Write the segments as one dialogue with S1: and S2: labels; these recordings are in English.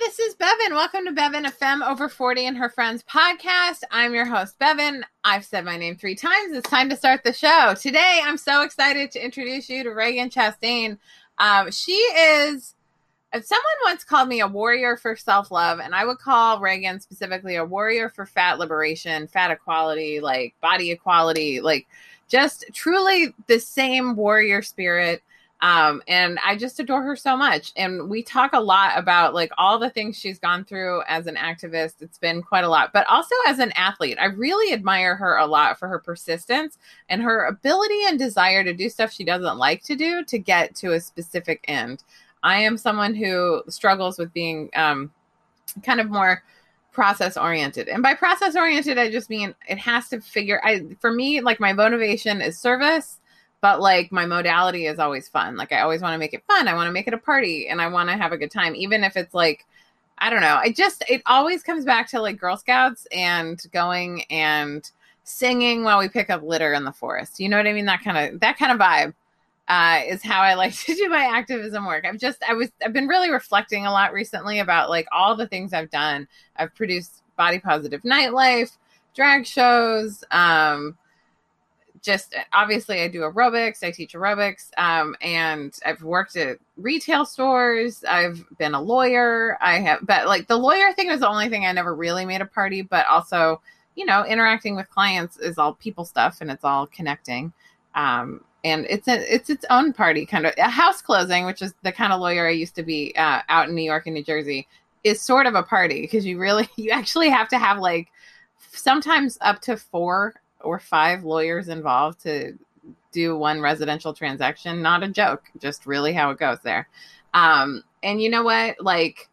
S1: This is Bevin. Welcome to Bevin, a over 40 and her friends podcast. I'm your host, Bevin. I've said my name three times. It's time to start the show. Today, I'm so excited to introduce you to Ragen Chastain. Um, she is, if someone once called me a warrior for self love, and I would call Ragen specifically a warrior for fat liberation, fat equality, like body equality, like just truly the same warrior spirit um, and I just adore her so much. And we talk a lot about like all the things she's gone through as an activist. It's been quite a lot, but also as an athlete. I really admire her a lot for her persistence and her ability and desire to do stuff she doesn't like to do to get to a specific end. I am someone who struggles with being um, kind of more process oriented. And by process oriented, I just mean it has to figure I for me like my motivation is service but like my modality is always fun. Like I always want to make it fun. I want to make it a party and I want to have a good time, even if it's like, I don't know. I just, it always comes back to like Girl Scouts and going and singing while we pick up litter in the forest. You know what I mean? That kind of, that kind of vibe. Uh, is how I like to do my activism work. I've just, I was, I've been really reflecting a lot recently about like all the things I've done. I've produced body positive nightlife, drag shows, um, just obviously I do aerobics, I teach aerobics, um, and I've worked at retail stores. I've been a lawyer. I have, but like the lawyer thing was the only thing I never really made a party, but also, you know, interacting with clients is all people stuff and it's all connecting. Um, and it's a, it's its own party kind of a house closing, which is the kind of lawyer I used to be uh, out in New York and New Jersey is sort of a party because you really, you actually have to have like sometimes up to four or five lawyers involved to do one residential transaction. Not a joke, just really how it goes there. Um, and you know what? Like,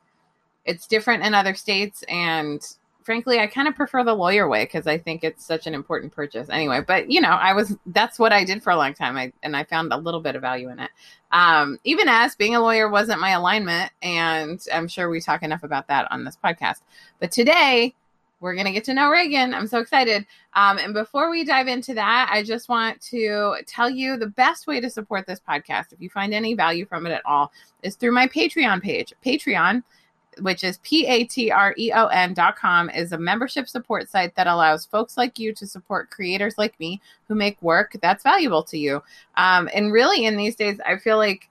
S1: it's different in other states. And frankly, I kind of prefer the lawyer way because I think it's such an important purchase anyway. But, you know, I was, that's what I did for a long time. I, and I found a little bit of value in it. Um, even as being a lawyer wasn't my alignment. And I'm sure we talk enough about that on this podcast. But today, we're going to get to know Ragen. I'm so excited. Um, and before we dive into that, I just want to tell you the best way to support this podcast, if you find any value from it at all, is through my Patreon page. Patreon, which is P A T R E O N dot com, is a membership support site that allows folks like you to support creators like me who make work that's valuable to you. Um, and really, in these days, I feel like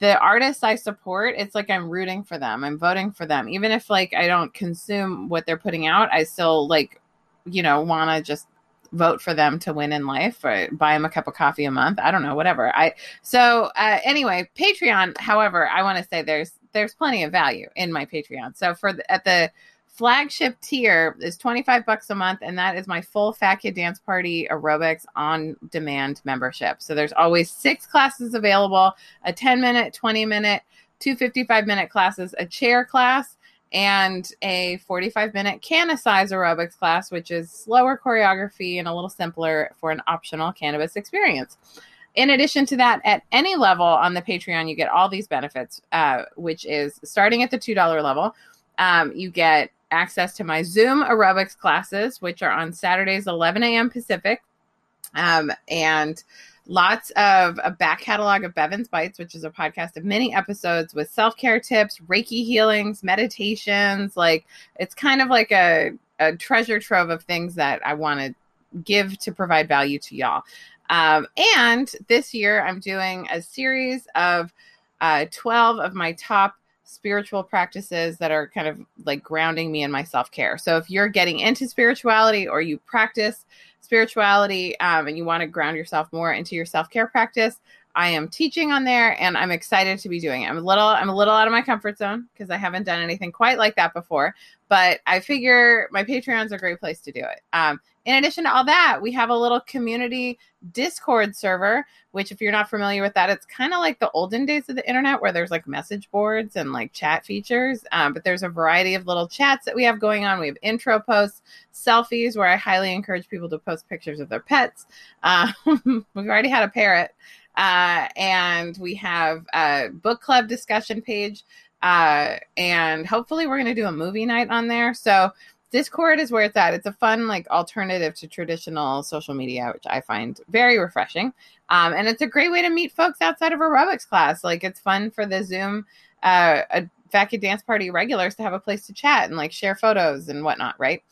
S1: the artists I support, it's like I'm rooting for them. I'm voting for them. Even if like I don't consume what they're putting out, I still like, you know, want to just vote for them to win in life or buy them a cup of coffee a month. I don't know, whatever. I so uh, anyway, Patreon. However, I want to say there's there's plenty of value in my Patreon. So for the, at the flagship tier is 25 bucks a month and that is my full fat dance party aerobics on demand membership so there's always six classes available a 10 minute 20 minute 255 minute classes a chair class and a 45 minute size aerobics class which is slower choreography and a little simpler for an optional cannabis experience in addition to that, at any level on the Patreon, you get all these benefits, uh, which is starting at the $2 level. Um, you get access to my Zoom aerobics classes, which are on Saturdays, 11 a.m. Pacific. Um, and lots of a back catalog of Bevin's Bites, which is a podcast of many episodes with self care tips, Reiki healings, meditations. Like it's kind of like a, a treasure trove of things that I want to give to provide value to y'all. Um, and this year, I'm doing a series of uh, 12 of my top spiritual practices that are kind of like grounding me in my self care. So if you're getting into spirituality or you practice spirituality um, and you want to ground yourself more into your self care practice, I am teaching on there and I'm excited to be doing it. I'm a little I'm a little out of my comfort zone because I haven't done anything quite like that before, but I figure my Patreon's a great place to do it. Um, in addition to all that, we have a little community Discord server, which, if you're not familiar with that, it's kind of like the olden days of the internet where there's like message boards and like chat features. Um, but there's a variety of little chats that we have going on. We have intro posts, selfies, where I highly encourage people to post pictures of their pets. Uh, we've already had a parrot. Uh, and we have a book club discussion page. Uh, and hopefully, we're going to do a movie night on there. So, Discord is where it's at. It's a fun, like, alternative to traditional social media, which I find very refreshing. Um, and it's a great way to meet folks outside of aerobics class. Like, it's fun for the Zoom, uh, a Kid Dance Party regulars to have a place to chat and like share photos and whatnot, right?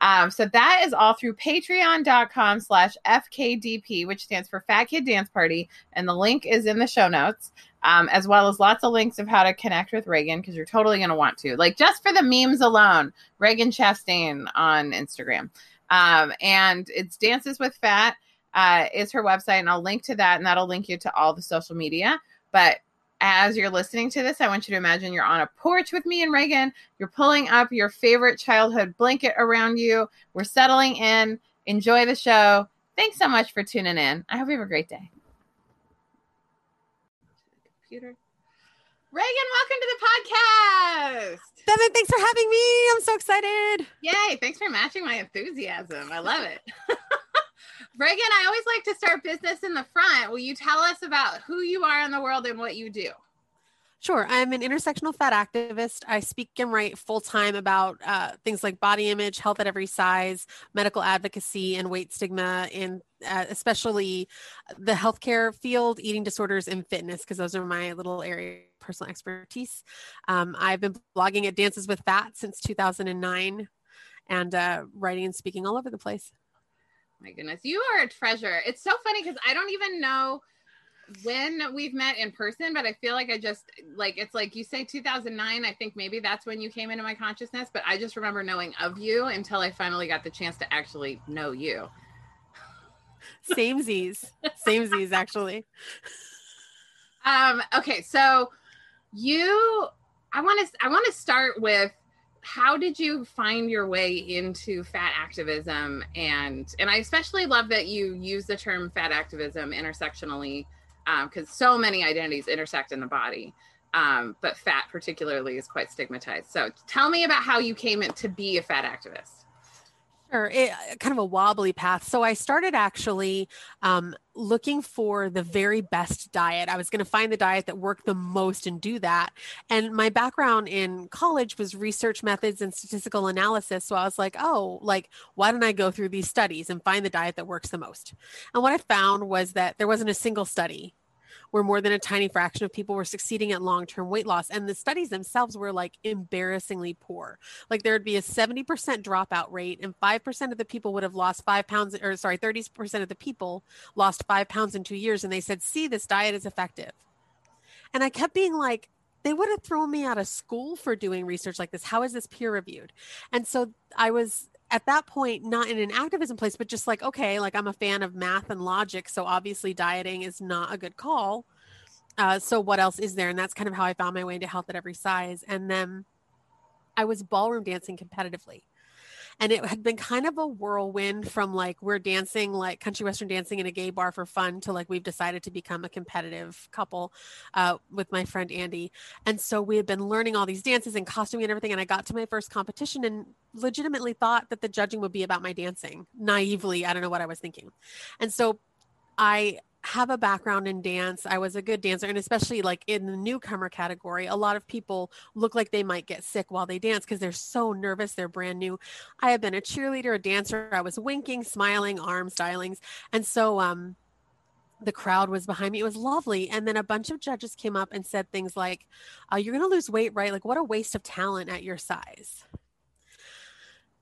S1: Um, so that is all through patreon.com slash FKDP, which stands for Fat Kid Dance Party. And the link is in the show notes, um, as well as lots of links of how to connect with Ragen because you're totally going to want to. Like just for the memes alone, Ragen Chastain on Instagram. Um, and it's Dances with Fat uh, is her website. And I'll link to that and that'll link you to all the social media. But as you're listening to this, I want you to imagine you're on a porch with me and Ragen. You're pulling up your favorite childhood blanket around you. We're settling in. Enjoy the show. Thanks so much for tuning in. I hope you have a great day. Computer. Ragen, welcome to the podcast.
S2: Bevin, thanks for having me. I'm so excited.
S1: Yay. Thanks for matching my enthusiasm. I love it. Ragen, I always like to start business in the front. Will you tell us about who you are in the world and what you do?
S2: Sure. I'm an intersectional fat activist. I speak and write full time about uh, things like body image, health at every size, medical advocacy, and weight stigma, and uh, especially the healthcare field, eating disorders, and fitness, because those are my little area of personal expertise. Um, I've been blogging at Dances with Fat since 2009 and uh, writing and speaking all over the place.
S1: My goodness, you are a treasure. It's so funny because I don't even know when we've met in person, but I feel like I just like it's like you say 2009. I think maybe that's when you came into my consciousness, but I just remember knowing of you until I finally got the chance to actually know you.
S2: Same Z's, same Z's actually.
S1: Um. Okay, so you, I want to I want to start with how did you find your way into fat activism? And and i especially love that you use the term fat activism intersectionally because um, so many identities intersect in the body. Um, but fat particularly is quite stigmatized. So tell me about how you came to be a fat activist
S2: Sure, it, uh, kind of a wobbly path. So I started actually um, looking for the very best diet. I was going to find the diet that worked the most and do that. And my background in college was research methods and statistical analysis. So I was like, oh, like, why don't I go through these studies and find the diet that works the most? And what I found was that there wasn't a single study where more than a tiny fraction of people were succeeding at long term weight loss. And the studies themselves were like embarrassingly poor. Like there would be a 70% dropout rate, and 5% of the people would have lost five pounds, or sorry, 30% of the people lost five pounds in two years. And they said, see, this diet is effective. And I kept being like, they would have thrown me out of school for doing research like this. How is this peer reviewed? And so I was at that point not in an activism place but just like okay like i'm a fan of math and logic so obviously dieting is not a good call. Uh, so what else is there? And that's kind of how i found my way into health at every size. And then i was ballroom dancing competitively and it had been kind of a whirlwind from like we're dancing like country western dancing in a gay bar for fun to like we've decided to become a competitive couple uh, with my friend andy. And so we had been learning all these dances and costuming and everything and i got to my first competition and legitimately thought that the judging would be about my dancing naively i don't know what i was thinking. And so i have a background in dance. I was a good dancer, and especially like in the newcomer category, a lot of people look like they might get sick while they dance because they're so nervous. They're brand new. I have been a cheerleader, a dancer. I was winking, smiling, arm stylings, and so um, the crowd was behind me. It was lovely. And then a bunch of judges came up and said things like, uh, "You're going to lose weight, right? Like, what a waste of talent at your size."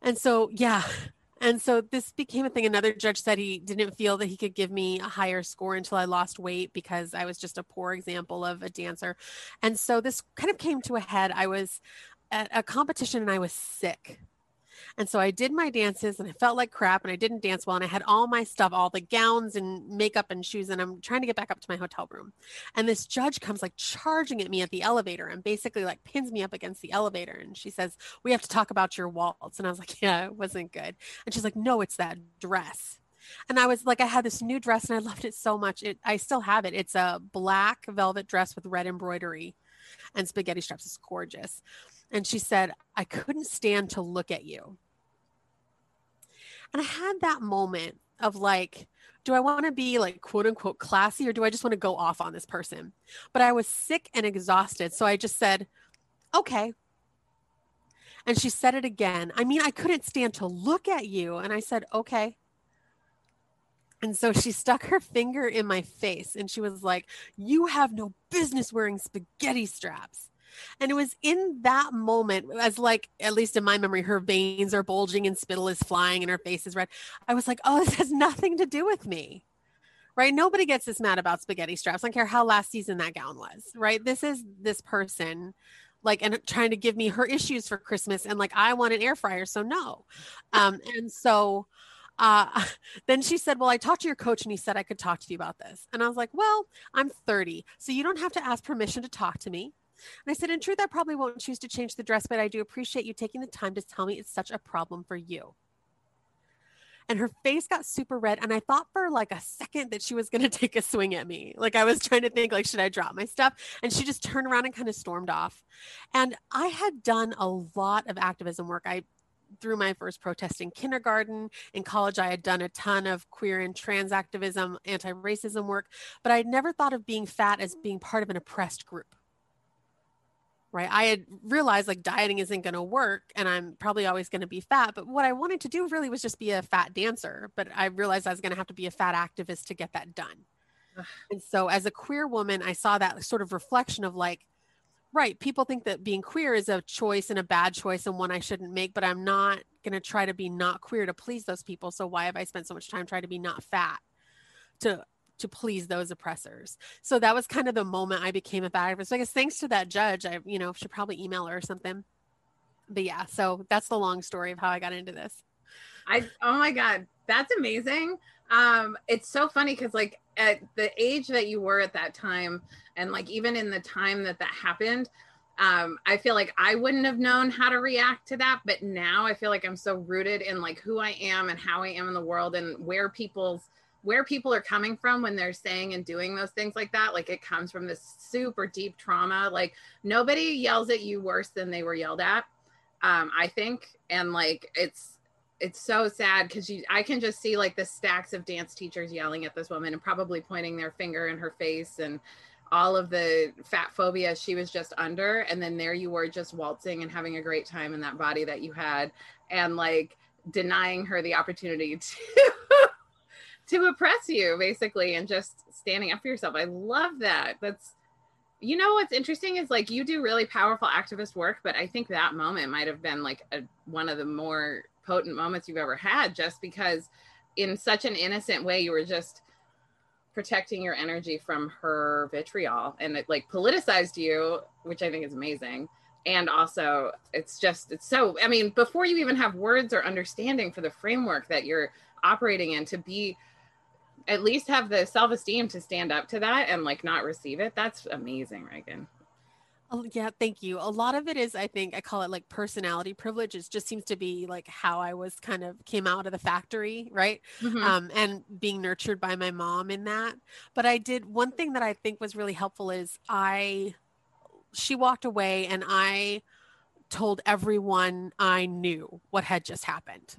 S2: And so, yeah, and so this became a thing. Another judge said he didn't feel that he could give me a higher score until I lost weight because I was just a poor example of a dancer. And so this kind of came to a head. I was at a competition and I was sick. And so I did my dances and I felt like crap and I didn't dance well. And I had all my stuff, all the gowns and makeup and shoes. And I'm trying to get back up to my hotel room. And this judge comes like charging at me at the elevator and basically like pins me up against the elevator. And she says, We have to talk about your waltz. And I was like, Yeah, it wasn't good. And she's like, No, it's that dress. And I was like, I had this new dress and I loved it so much. It, I still have it. It's a black velvet dress with red embroidery and spaghetti straps. It's gorgeous. And she said, I couldn't stand to look at you. And I had that moment of like, do I want to be like quote unquote classy or do I just want to go off on this person? But I was sick and exhausted. So I just said, okay. And she said it again. I mean, I couldn't stand to look at you. And I said, okay. And so she stuck her finger in my face and she was like, You have no business wearing spaghetti straps. And it was in that moment, as like, at least in my memory, her veins are bulging and spittle is flying and her face is red. I was like, oh, this has nothing to do with me. Right. Nobody gets this mad about spaghetti straps. I don't care how last season that gown was. Right. This is this person like and trying to give me her issues for Christmas. And like, I want an air fryer. So no. Um, and so uh, then she said, Well, I talked to your coach and he said I could talk to you about this. And I was like, Well, I'm 30, so you don't have to ask permission to talk to me. And I said, In truth, I probably won't choose to change the dress, but I do appreciate you taking the time to tell me it's such a problem for you. And her face got super red. And I thought for like a second that she was going to take a swing at me. Like I was trying to think, like, should I drop my stuff? And she just turned around and kind of stormed off. And I had done a lot of activism work. I through my first protest in kindergarten. In college, I had done a ton of queer and trans activism, anti racism work, but I had never thought of being fat as being part of an oppressed group. Right. I had realized like dieting isn't going to work and I'm probably always going to be fat. But what I wanted to do really was just be a fat dancer. But I realized I was going to have to be a fat activist to get that done. and so as a queer woman, I saw that sort of reflection of like, right people think that being queer is a choice and a bad choice and one i shouldn't make but i'm not going to try to be not queer to please those people so why have i spent so much time trying to be not fat to to please those oppressors. So that was kind of the moment i became a fat activist so i guess thanks to that judge i you know should probably email her or something. But yeah so that's the long story of how i got into this.
S1: I oh my god that's amazing. Um it's so funny because like at the age that you were at that time and like even in the time that that happened um i feel like i wouldn't have known how to react to that. But now i feel like i'm so rooted in like who i am and how i am in the world and where people's where people are coming from when they're saying and doing those things like that like it comes from this super deep trauma. Like nobody yells at you worse than they were yelled at um i think. And like it's it's so sad because I can just see like the stacks of dance teachers yelling at this woman and probably pointing their finger in her face and all of the fat phobia she was just under. And then there you were just waltzing and having a great time in that body that you had and like denying her the opportunity to to oppress you basically and just standing up for yourself. I love that. That's you know what's interesting is like you do really powerful activist work but i think that moment might have been like a, one of the more potent moments you've ever had just because in such an innocent way you were just protecting your energy from her vitriol and it like politicized you which i think is amazing. And also it's just it's so i mean before you even have words or understanding for the framework that you're operating in to be at least have the self-esteem to stand up to that and like not receive it that's amazing ragen
S2: Oh, yeah, thank you. A lot of it is, I think, I call it like personality privilege. It just seems to be like how I was kind of came out of the factory, right? Mm-hmm. Um, and being nurtured by my mom in that. But I did one thing that I think was really helpful is I, she walked away and I told everyone I knew what had just happened.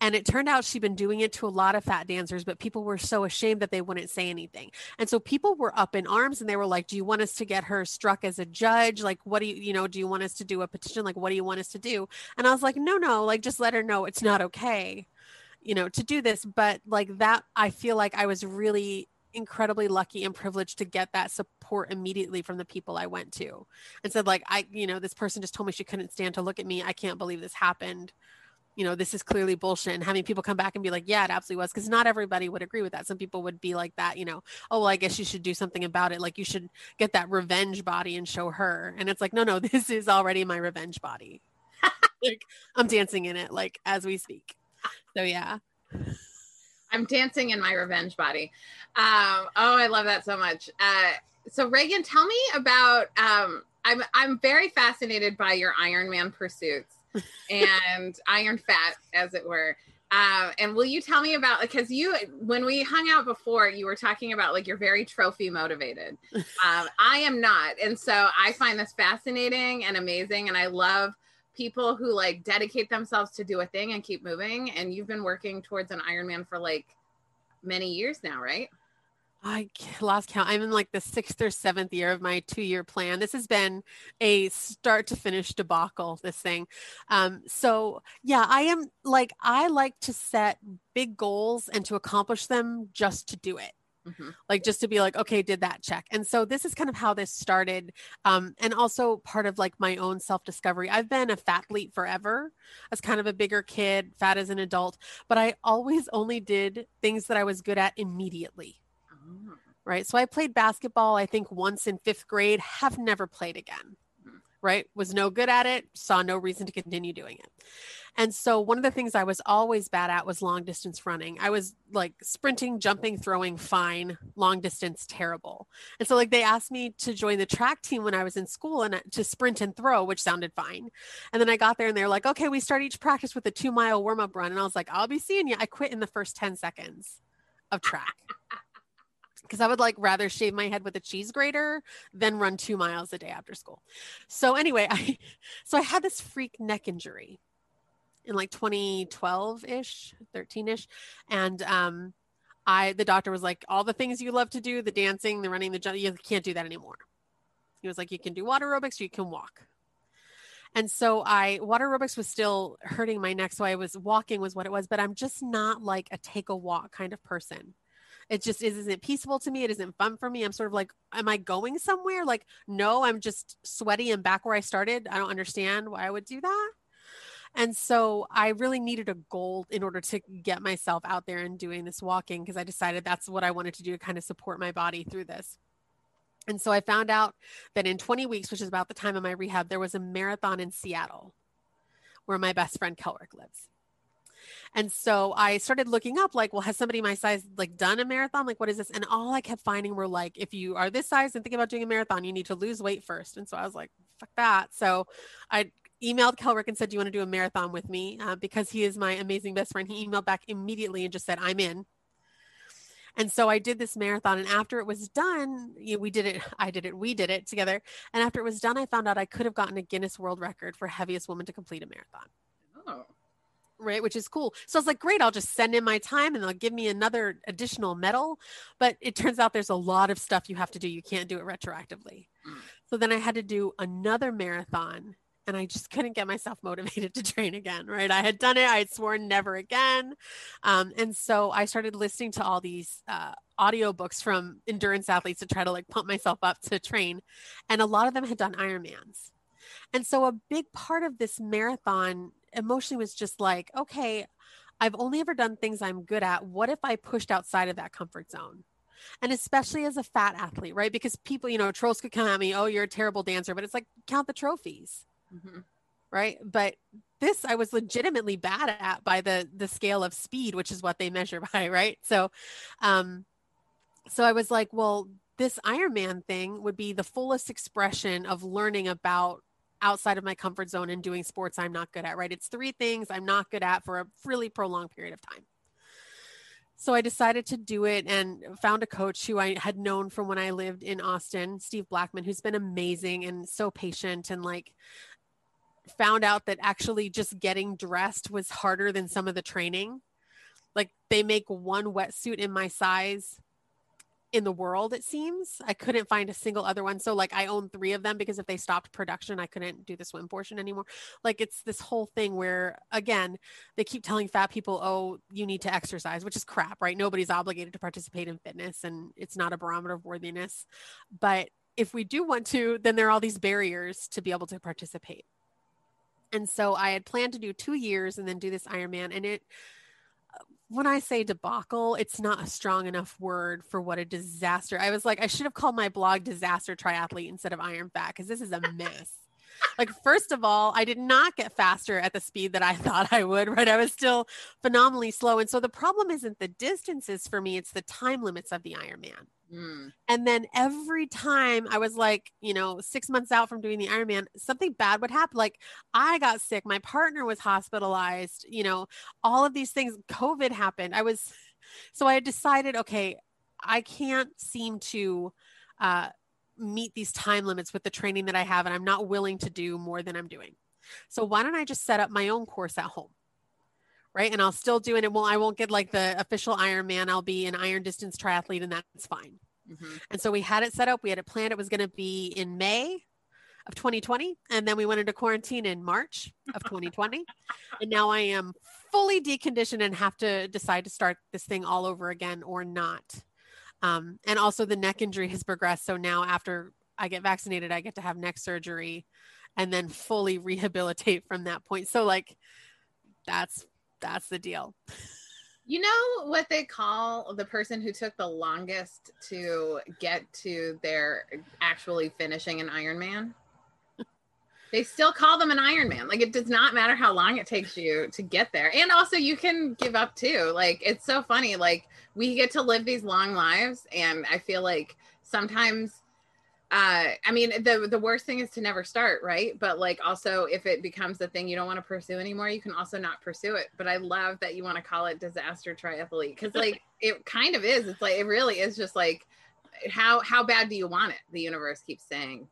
S2: And it turned out she'd been doing it to a lot of fat dancers, but people were so ashamed that they wouldn't say anything. And so people were up in arms and they were like, Do you want us to get her struck as a judge? Like, what do you, you know, do you want us to do a petition? Like, what do you want us to do? And I was like, No, no, like, just let her know it's not okay, you know, to do this. But like that, I feel like I was really incredibly lucky and privileged to get that support immediately from the people I went to and said like I you know this person just told me she couldn't stand to look at me I can't believe this happened you know, this is clearly bullshit and having people come back and be like, yeah, it absolutely was. Cause not everybody would agree with that. Some people would be like that, you know, oh, well, I guess you should do something about it. Like you should get that revenge body and show her. And it's like, no, no, this is already my revenge body. like I'm dancing in it, like as we speak. So yeah.
S1: I'm dancing in my revenge body. Um, oh, I love that so much. Uh, so Ragen, tell me about, um, I'm, I'm very fascinated by your Iron Man pursuits and iron fat, as it were. Uh, and will you tell me about because you when we hung out before you were talking about like you're very trophy motivated. Um, i am not. And so i find this fascinating and amazing and i love people who like dedicate themselves to do a thing and keep moving. And you've been working towards an ironman for like many years now right
S2: I lost count. I'm in like the sixth or seventh year of my two year plan. This has been a start to finish debacle, this thing. Um, so, yeah, I am like, I like to set big goals and to accomplish them just to do it. Mm-hmm. Like just to be like, okay, did that check. And so this is kind of how this started. Um, and also part of like my own self discovery. I've been a fat fathlete forever as kind of a bigger kid, fat as an adult, but I always only did things that I was good at immediately. Oh. Right. So I played basketball, I think once in fifth grade, have never played again right? Was no good at it, saw no reason to continue doing it. And so one of the things I was always bad at was long distance running. I was like sprinting, jumping, throwing fine, long distance terrible. And so like they asked me to join the track team when I was in school and uh, to sprint and throw, which sounded fine. And then I got there and they're like, "Okay, we start each practice with a 2-mile warm-up run." And I was like, "I'll be seeing you." I quit in the first 10 seconds of track because I would like rather shave my head with a cheese grater than run two miles a day after school. So anyway, I so I had this freak neck injury in like 2012 ish, 13 ish, and um, I the doctor was like, all the things you love to do, the dancing, the running, the jump, you can't do that anymore. He was like, you can do water aerobics, you can walk. And so I water aerobics was still hurting my neck, so I was walking was what it was, but I'm just not like a take a walk kind of person it just isn't peaceful to me. It isn't fun for me. I'm sort of like, am I going somewhere? Like, no, I'm just sweaty and back where I started. I don't understand why I would do that. And so I really needed a goal in order to get myself out there and doing this walking because I decided that's what I wanted to do to kind of support my body through this. And so I found out that in 20 weeks, which is about the time of my rehab, there was a marathon in Seattle where my best friend Kelrick lives. And so I started looking up, like, well, has somebody my size like done a marathon? Like, what is this? And all I kept finding were like, if you are this size and think about doing a marathon, you need to lose weight first. And so I was like, fuck that. So I emailed Kelrick and said, Do you want to do a marathon with me? Uh, because he is my amazing best friend. He emailed back immediately and just said, I'm in. And so I did this marathon. And after it was done, you know, we did it, I did it, we did it together. And after it was done, I found out I could have gotten a Guinness World Record for heaviest woman to complete a marathon. Oh right which is cool. So i was like great i'll just send in my time and they'll give me another additional medal. But it turns out there's a lot of stuff you have to do you can't do it retroactively. Mm. so then i had to do another marathon and i just couldn't get myself motivated to train again right? I had done it i had sworn never again. Um, and so i started listening to all these uh, audiobooks from endurance athletes to try to like pump myself up to train. And a lot of them had done ironmans. And so a big part of this marathon emotionally was just like, okay, I've only ever done things I'm good at. What if I pushed outside of that comfort zone? And especially as a fat athlete, right? Because people, you know, trolls could come at me, oh, you're a terrible dancer, but it's like, count the trophies. Mm-hmm. Right. But this I was legitimately bad at by the the scale of speed, which is what they measure by, right? So um so I was like, well, this Ironman thing would be the fullest expression of learning about outside of my comfort zone and doing sports I'm not good at, right? It's three things I'm not good at for a really prolonged period of time. So I decided to do it and found a coach who I had known from when I lived in Austin, Steve Blackman, who's been amazing and so patient and like found out that actually just getting dressed was harder than some of the training. Like they make one wetsuit in my size in the world it seems. I couldn't find a single other one so like i own three of them because if they stopped production i couldn't do the swim portion anymore. Like it's this whole thing where again they keep telling fat people oh you need to exercise which is crap right? Nobody's obligated to participate in fitness and it's not a barometer of worthiness. But if we do want to then there are all these barriers to be able to participate. And so i had planned to do two years and then do this ironman and it when I say debacle, it's not a strong enough word for what a disaster. I was like, I should have called my blog Disaster Triathlete instead of Iron Fat because this is a mess. like, first of all, I did not get faster at the speed that I thought I would, right? I was still phenomenally slow. And so the problem isn't the distances for me, it's the time limits of the Ironman. Mm. And then every time I was like, you know, six months out from doing the Ironman, something bad would happen. Like I got sick, my partner was hospitalized, you know, all of these things. COVID happened. I was, so I decided, okay, I can't seem to uh, meet these time limits with the training that I have, and I'm not willing to do more than I'm doing. So why don't I just set up my own course at home? Right? And I'll still do it. And well, I won't get like the official Ironman. I'll be an iron distance triathlete, and that's fine. Mm-hmm. And so we had it set up. We had it planned. It was going to be in May of 2020, and then we went into quarantine in March of 2020. and now I am fully deconditioned and have to decide to start this thing all over again or not. Um, and also the neck injury has progressed. So now after I get vaccinated, I get to have neck surgery and then fully rehabilitate from that point. So like that's that's the deal.
S1: You know what they call the person who took the longest to get to their actually finishing an Ironman? they still call them an Ironman. Like it does not matter how long it takes you to get there. And also you can give up too. Like it's so funny. Like we get to live these long lives and I feel like sometimes uh i mean the the worst thing is to never start right? But like also if it becomes the thing you don't want to pursue anymore you can also not pursue it. But i love that you want to call it disaster triathlete because like it kind of is. It's like it really is just like how how bad do you want it? The universe keeps saying.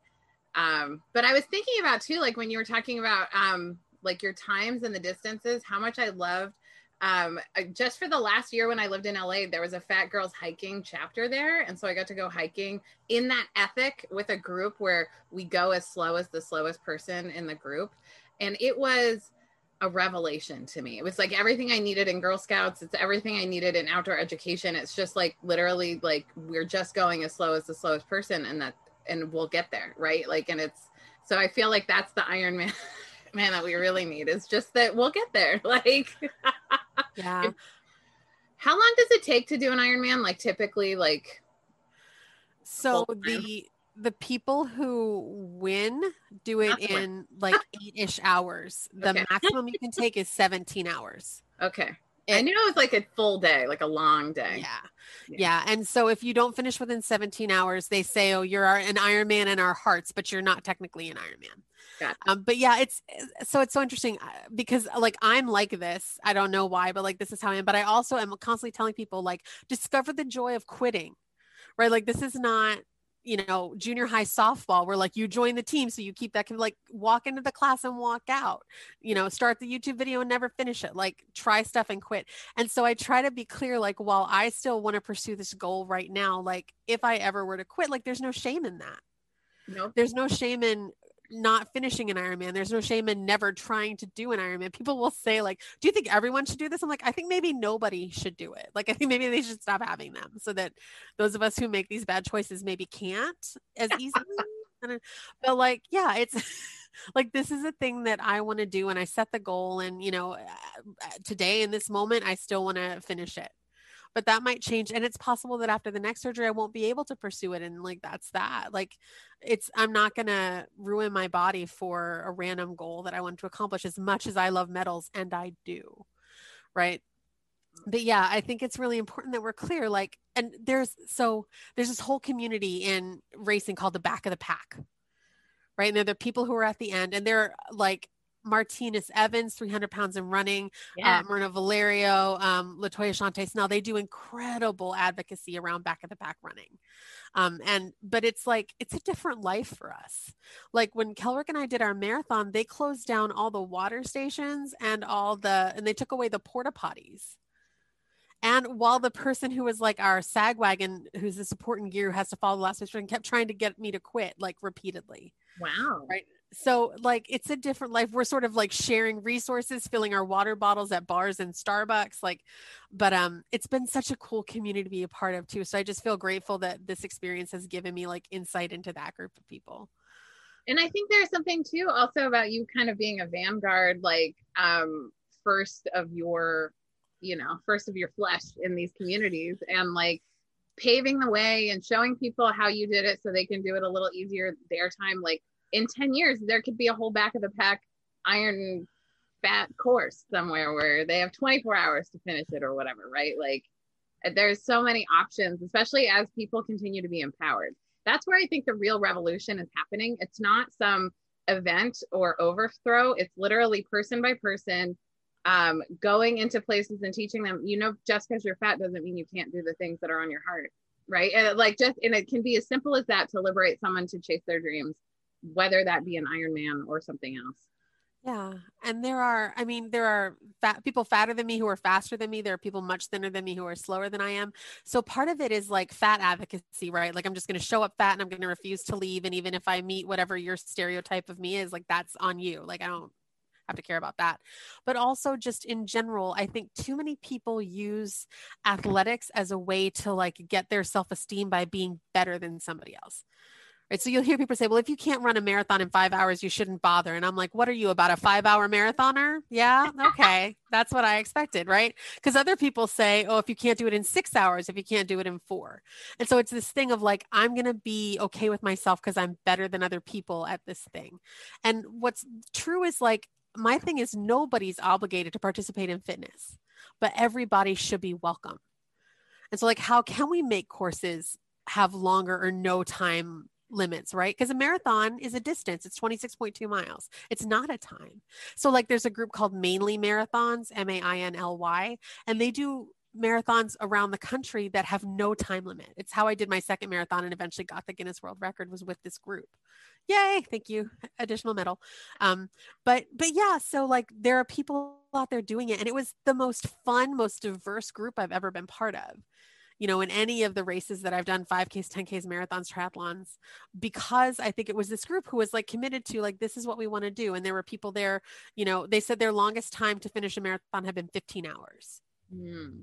S1: Um but i was thinking about too like when you were talking about um like your times and the distances how much i loved um, just for the last year when I lived in LA, there was a Fat Girls Hiking chapter there. And so I got to go hiking in that ethic with a group where we go as slow as the slowest person in the group. And it was a revelation to me. It was like everything I needed in Girl Scouts. It's everything I needed in outdoor education. It's just like literally like we're just going as slow as the slowest person and that and we'll get there. Right. Like and it's so I feel like that's the Iron Man man that we really need. It's just that we'll get there. Like
S2: yeah.
S1: How long does it take to do an Ironman? Like typically, like
S2: so the the people who win do it in like eight ish hours. The okay. maximum you can take is 17 hours.
S1: Okay. It, I knew it was like a full day, like a long day.
S2: Yeah. yeah. yeah. And so if you don't finish within 17 hours, they say, oh, you're an Iron Man in our hearts, but you're not technically an Ironman. Gotcha. Um, but yeah, it's so it's so interesting uh, because like I'm like this. I don't know why, but like this is how I am. But I also am constantly telling people like discover the joy of quitting, right? Like this is not you know junior high softball where like you join the team so you keep that can like walk into the class and walk out you know start the youtube video and never finish it like try stuff and quit and so i try to be clear like while i still want to pursue this goal right now like if i ever were to quit like there's no shame in that
S1: Nope.
S2: There's no shame in not finishing an Ironman. There's no shame in never trying to do an Ironman. People will say, like, do you think everyone should do this? I'm like, I think maybe nobody should do it. Like, I think maybe they should stop having them so that those of us who make these bad choices maybe can't as easily. but like, yeah, it's like this is a thing that I want to do and I set the goal. And, you know, uh, today in this moment, I still want to finish it but that might change and it's possible that after the next surgery i won't be able to pursue it and like that's that like it's i'm not going to ruin my body for a random goal that i want to accomplish as much as i love medals and i do right? Mm. But yeah i think it's really important that we're clear like and there's so there's this whole community in racing called the back of the pack right? And they're the people who are at the end and they're like Martinus Evans, 300 pounds in running, uh, yeah. uh, Mirna Valerio, um, Latoya Shauntay Snell. They do incredible advocacy around back of the back running. Um, and, but it's like, it's a different life for us. Like when Kelrick and I did our marathon, they closed down all the water stations and all the, and they took away the porta potties. And while the person who was like our sag wagon, who's the support and gear who has to follow the last instruction, kept trying to get me to quit like repeatedly.
S1: Wow.
S2: Right so like it's a different life. We're sort of like sharing resources filling our water bottles at bars and starbucks like but um it's been such a cool community to be a part of too. So i just feel grateful that this experience has given me like insight into that group of people.
S1: And i think there's something too also about you kind of being a vanguard like um first of your you know first of your flesh in these communities and like paving the way and showing people how you did it so they can do it a little easier their time like in 10 years there could be a whole back of the pack iron fat course somewhere where they have 24 hours to finish it or whatever right? Like there's so many options especially as people continue to be empowered. That's where i think the real revolution is happening. It's not some event or overthrow. It's literally person by person um, going into places and teaching them you know just because you're fat doesn't mean you can't do the things that are on your heart right? And like just and it can be as simple as that to liberate someone to chase their dreams whether that be an Ironman or something else.
S2: Yeah. And there are, I mean, there are fat people fatter than me who are faster than me. There are people much thinner than me who are slower than I am. So part of it is like fat advocacy, right? Like I'm just going to show up fat and I'm going to refuse to leave. And even if I meet whatever your stereotype of me is, like that's on you. Like I don't have to care about that. But also just in general, I think too many people use athletics as a way to like get their self-esteem by being better than somebody else. Right. So you'll hear people say, well, if you can't run a marathon in five hours, you shouldn't bother. And I'm like, what are you about a five hour marathoner? Yeah. Okay. That's what I expected. Right. Because other people say, oh, if you can't do it in six hours, if you can't do it in four. And so it's this thing of like, I'm going to be okay with myself because I'm better than other people at this thing. And what's true is like, my thing is nobody's obligated to participate in fitness, but everybody should be welcome. And so, like, how can we make courses have longer or no time limits, right? Because a marathon is a distance, it's 26.2 miles. It's not a time. So, like, there's a group called Mainly Marathons, M A I N L Y, and they do marathons around the country that have no time limit. It's how I did my second marathon and eventually got the Guinness World Record was with this group. Yay, thank you. Additional medal. Um, but but yeah, so like there are people out there doing it and it was the most fun, most diverse group I've ever been part of you know, in any of the races that I've done 5Ks, 10Ks, marathons, triathlons, because I think it was this group who was like committed to like, this is what we want to do. And there were people there, you know, they said their longest time to finish a marathon had been 15 hours. Mm.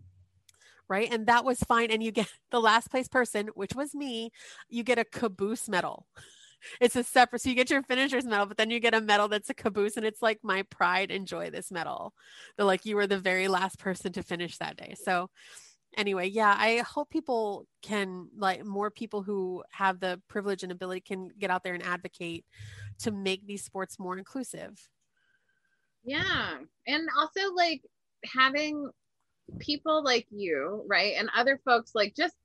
S2: Right. And that was fine. And you get the last place person, which was me, you get a caboose medal it's a separate so you get your finisher's medal but then you get a medal that's a caboose and it's like my pride enjoy this medal they're like you were the very last person to finish that day so anyway, yeah, I hope people can like more people who have the privilege and ability can get out there and advocate to make these sports more inclusive.
S1: Yeah. And also like having people like you, right? And other folks like just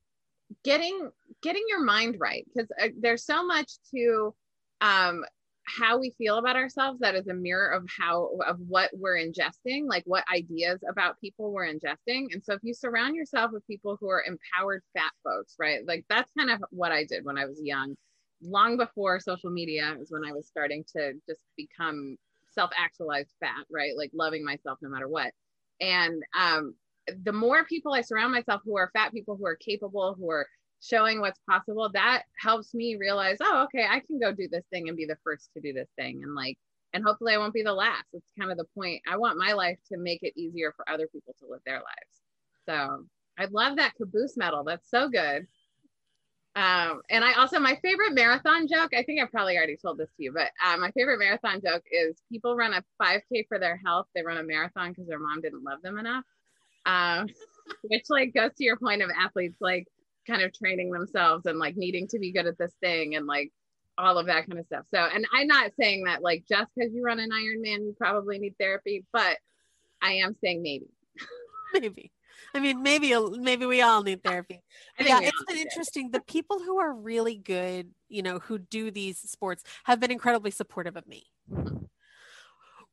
S1: getting getting your mind right because uh, there's so much to um how we feel about ourselves that is a mirror of how of what we're ingesting like what ideas about people we're ingesting. And so if you surround yourself with people who are empowered fat folks right like that's kind of what i did when i was young. Long before social media is when i was starting to just become self-actualized fat right like loving myself no matter what. And um the more people i surround myself who are fat people who are capable who are showing what's possible that helps me realize oh okay i can go do this thing and be the first to do this thing and like and hopefully i won't be the last it's kind of the point i want my life to make it easier for other people to live their lives so i love that caboose medal that's so good um, and I also my favorite marathon joke. I think I've probably already told this to you, but uh, my favorite marathon joke is people run a 5K for their health. They run a marathon because their mom didn't love them enough. Um, which like goes to your point of athletes like kind of training themselves and like needing to be good at this thing and like all of that kind of stuff. So, and I'm not saying that like just because you run an Ironman, you probably need therapy, but I am saying maybe.
S2: maybe. I mean, maybe maybe we all need therapy. Yeah, it's been interesting. The people who are really good, you know, who do these sports have been incredibly supportive of me. Hmm.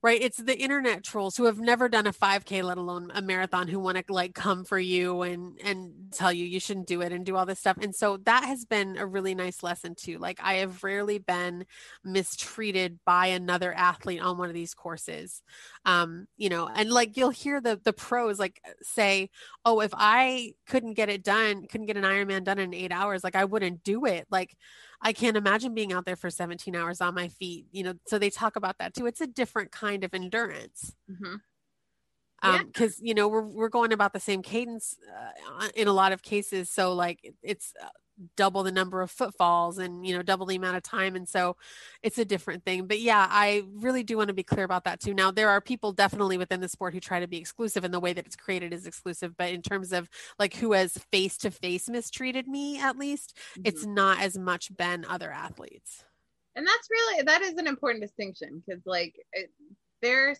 S2: Right it's the internet trolls who have never done a 5k let alone a marathon who want to like come for you and and tell you you shouldn't do it and do all this stuff and so that has been a really nice lesson too like i have rarely been mistreated by another athlete on one of these courses um you know and like you'll hear the the pros like say oh if i couldn't get it done couldn't get an ironman done in eight hours like i wouldn't do it like I can't imagine being out there for 17 hours on my feet, you know. So they talk about that too. It's a different kind of endurance. Mm-hmm. Um, because you know we're we're going about the same cadence uh, in a lot of cases. So like it's uh, double the number of footfalls and you know double the amount of time and so it's a different thing. But yeah i really do want to be clear about that too. Now there are people definitely within the sport who try to be exclusive and the way that it's created is exclusive but in terms of like who has face to face mistreated me at least mm-hmm. it's not as much been other athletes.
S1: And that's really that is an important distinction because like it, there's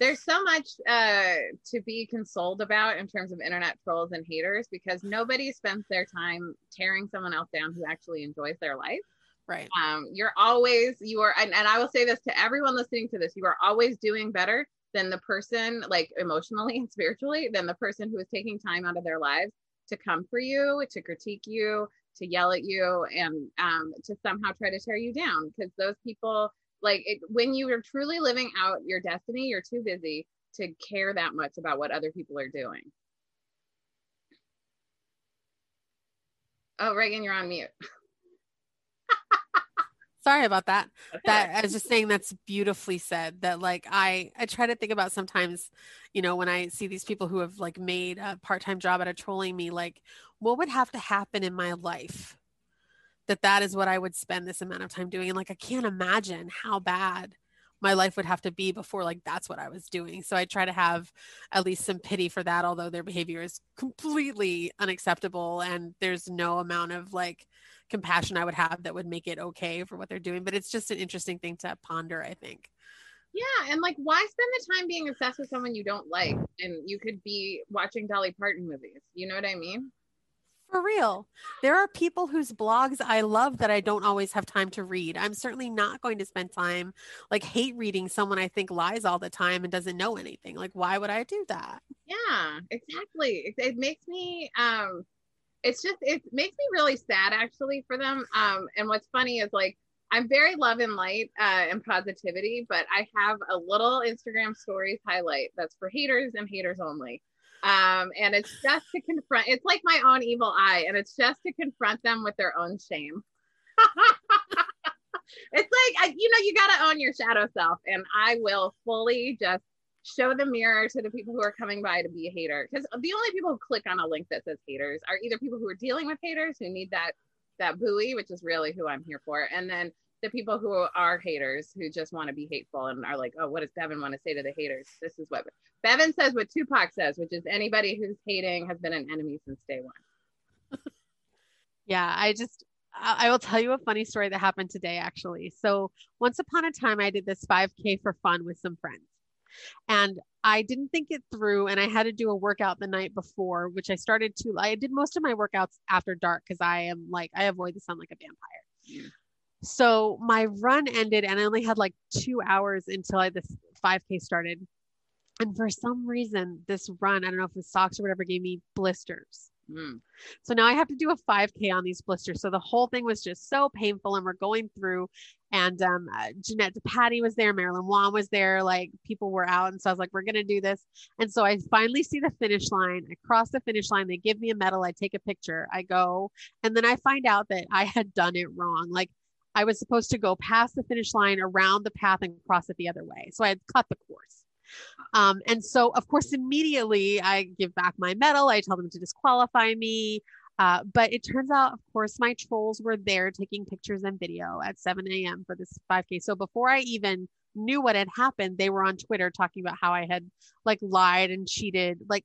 S1: there's so much uh, to be consoled about in terms of internet trolls and haters because nobody spends their time tearing someone else down who actually enjoys their life.
S2: Right.
S1: Um, you're always you are, and, and I will say this to everyone listening to this: you are always doing better than the person, like emotionally and spiritually, than the person who is taking time out of their lives to come for you, to critique you, to yell at you, and um, to somehow try to tear you down. Because those people like it, when you are truly living out your destiny you're too busy to care that much about what other people are doing oh ragen you're on mute
S2: Sorry about that. That I was just saying that's beautifully said. That like I I try to think about sometimes, you know, when I see these people who have like made a part-time job out of trolling me, like what would have to happen in my life that that is what I would spend this amount of time doing. And like I can't imagine how bad my life would have to be before like that's what I was doing. So I try to have at least some pity for that, although their behavior is completely unacceptable and there's no amount of like compassion I would have that would make it okay for what they're doing. But it's just an interesting thing to ponder, I think.
S1: Yeah, and like why spend the time being obsessed with someone you don't like and you could be watching Dolly Parton movies. You know what I mean?
S2: For real. There are people whose blogs I love that I don't always have time to read. I'm certainly not going to spend time like hate reading someone I think lies all the time and doesn't know anything. Like why would I do that?
S1: Yeah, exactly. It, it makes me um it's just it makes me really sad actually for them. Um and what's funny is like I'm very love and light uh, and positivity, but I have a little Instagram stories highlight that's for haters and haters only. Um, and it's just to confront, it's like my own evil eye, and it's just to confront them with their own shame. it's like, you know, you got to own your shadow self. And I will fully just show the mirror to the people who are coming by to be a hater. Because the only people who click on a link that says haters are either people who are dealing with haters who need that that buoy, which is really who I'm here for, and then the people who are haters who just want to be hateful and are like, oh, what does Bevin want to say to the haters? This is what Bevin says, what Tupac says, which is anybody who's hating has been an enemy since day one.
S2: yeah, I just, I will tell you a funny story that happened today, actually. So, once upon a time, I did this 5K for fun with some friends. And I didn't think it through, and I had to do a workout the night before, which I started to. I did most of my workouts after dark because I am like, I avoid the sun like a vampire. Mm. So my run ended and I only had like two hours until I, this 5K started. And for some reason, this run, I don't know if the socks or whatever gave me blisters. Mm. So now I have to do a 5K on these blisters. So the whole thing was just so painful. And we're going through, and um, uh, Jeanette Patty was there, Marilyn Wan was there, like people were out. And so I was like, we're going to do this. And so I finally see the finish line. I cross the finish line. They give me a medal. I take a picture. I go. And then I find out that I had done it wrong. Like I was supposed to go past the finish line around the path and cross it the other way. So I had cut the course. Um, and so, of course, immediately I give back my medal. I tell them to disqualify me. Uh, but it turns out, of course, my trolls were there taking pictures and video at 7 a.m. for this 5K. So before I even knew what had happened, they were on Twitter talking about how I had like lied and cheated, like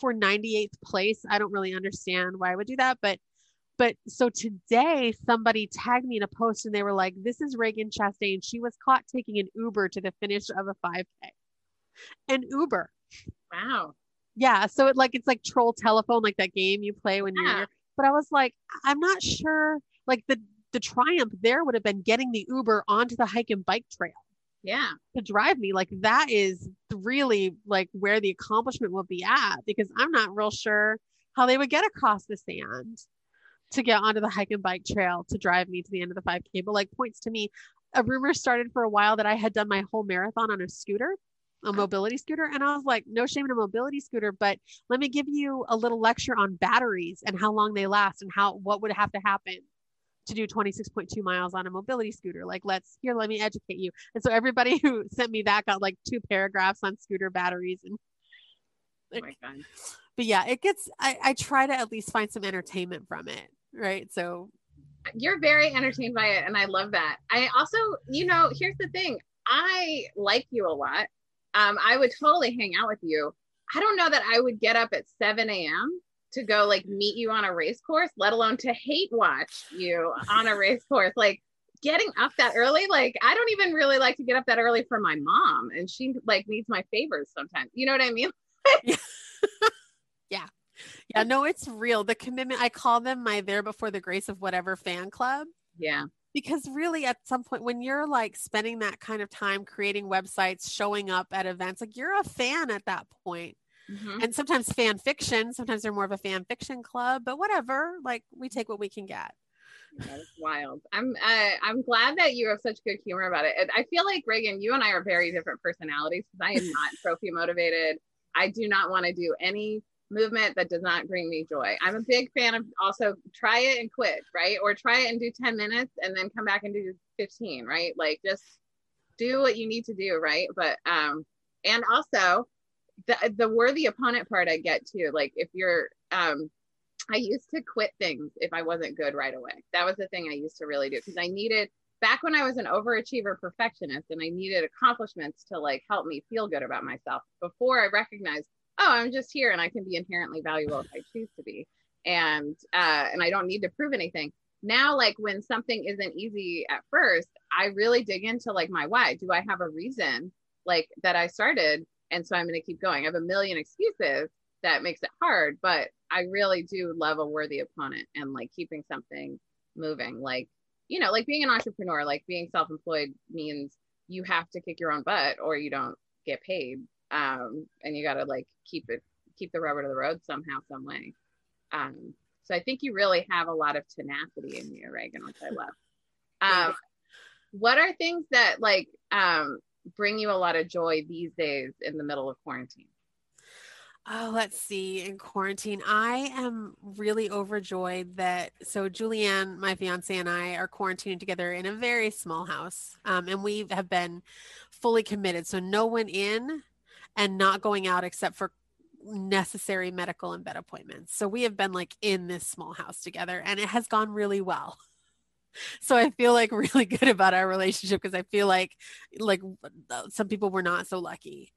S2: for 98th place. I don't really understand why I would do that, but but so today somebody tagged me in a post and they were like, this is Ragen Chastain. She was caught taking an Uber to the finish of a 5K. An Uber.
S1: Wow.
S2: Yeah. So it like it's like troll telephone, like that game you play when yeah. you're but I was like, I'm not sure like the the triumph there would have been getting the Uber onto the hike and bike trail.
S1: Yeah.
S2: To drive me. Like that is really like where the accomplishment will be at because I'm not real sure how they would get across the sand to get onto the hike and bike trail to drive me to the end of the 5K. But like points to me, a rumor started for a while that I had done my whole marathon on a scooter, a mobility scooter. And I was like, no shame in a mobility scooter, but let me give you a little lecture on batteries and how long they last and how what would have to happen to do 26.2 miles on a mobility scooter. Like, let's here, let me educate you. And so everybody who sent me that got like two paragraphs on scooter batteries and
S1: oh my God.
S2: But yeah, it gets I, I try to at least find some entertainment from it right? So
S1: you're very entertained by it and I love that. I also, you know, here's the thing. I like you a lot. Um, I would totally hang out with you. I don't know that I would get up at 7 a.m. to go like meet you on a race course, let alone to hate watch you on a race course. Like getting up that early, like I don't even really like to get up that early for my mom, and she like needs my favors sometimes. You know what I mean?
S2: yeah yeah, no, it's real. The commitment, I call them my there before the grace of whatever fan club.
S1: Yeah.
S2: Because really, at some point, when you're like spending that kind of time creating websites, showing up at events, like you're a fan at that point. Mm-hmm. And sometimes fan fiction, sometimes they're more of a fan fiction club, but whatever. Like we take what we can get.
S1: That's wild. I'm uh, I'm glad that you have such good humor about it. I feel like Ragen, you and I are very different personalities because I am not trophy motivated. I do not want to do any movement that does not bring me joy. I'm a big fan of also try it and quit, right? Or try it and do 10 minutes and then come back and do 15, right? Like just do what you need to do, right? But um and also the the worthy opponent part I get too. Like if you're um I used to quit things if I wasn't good right away. That was the thing I used to really do because I needed back when I was an overachiever perfectionist and I needed accomplishments to like help me feel good about myself before I recognized, oh, I'm just here and I can be inherently valuable if I choose to be. And uh and I don't need to prove anything. Now, like when something isn't easy at first, I really dig into like my why. Do I have a reason like that I started? And so I'm going to keep going. I have a million excuses that makes it hard, but I really do love a worthy opponent and like keeping something moving. Like, you know, like being an entrepreneur, like being self employed means you have to kick your own butt or you don't get paid. Um, and you got to like keep it, keep the rubber to the road somehow, some way. Um, so I think you really have a lot of tenacity in you, Ragen, which I love. Um, what are things that like um, bring you a lot of joy these days in the middle of quarantine?
S2: Oh, let's see. In quarantine, I am really overjoyed that so Julianne, my fiance, and I are quarantining together in a very small house, um, and we have been fully committed. So no one in, and not going out except for necessary medical and bed appointments. So we have been like in this small house together, and it has gone really well. So i feel like really good about our relationship because i feel like like some people were not so lucky.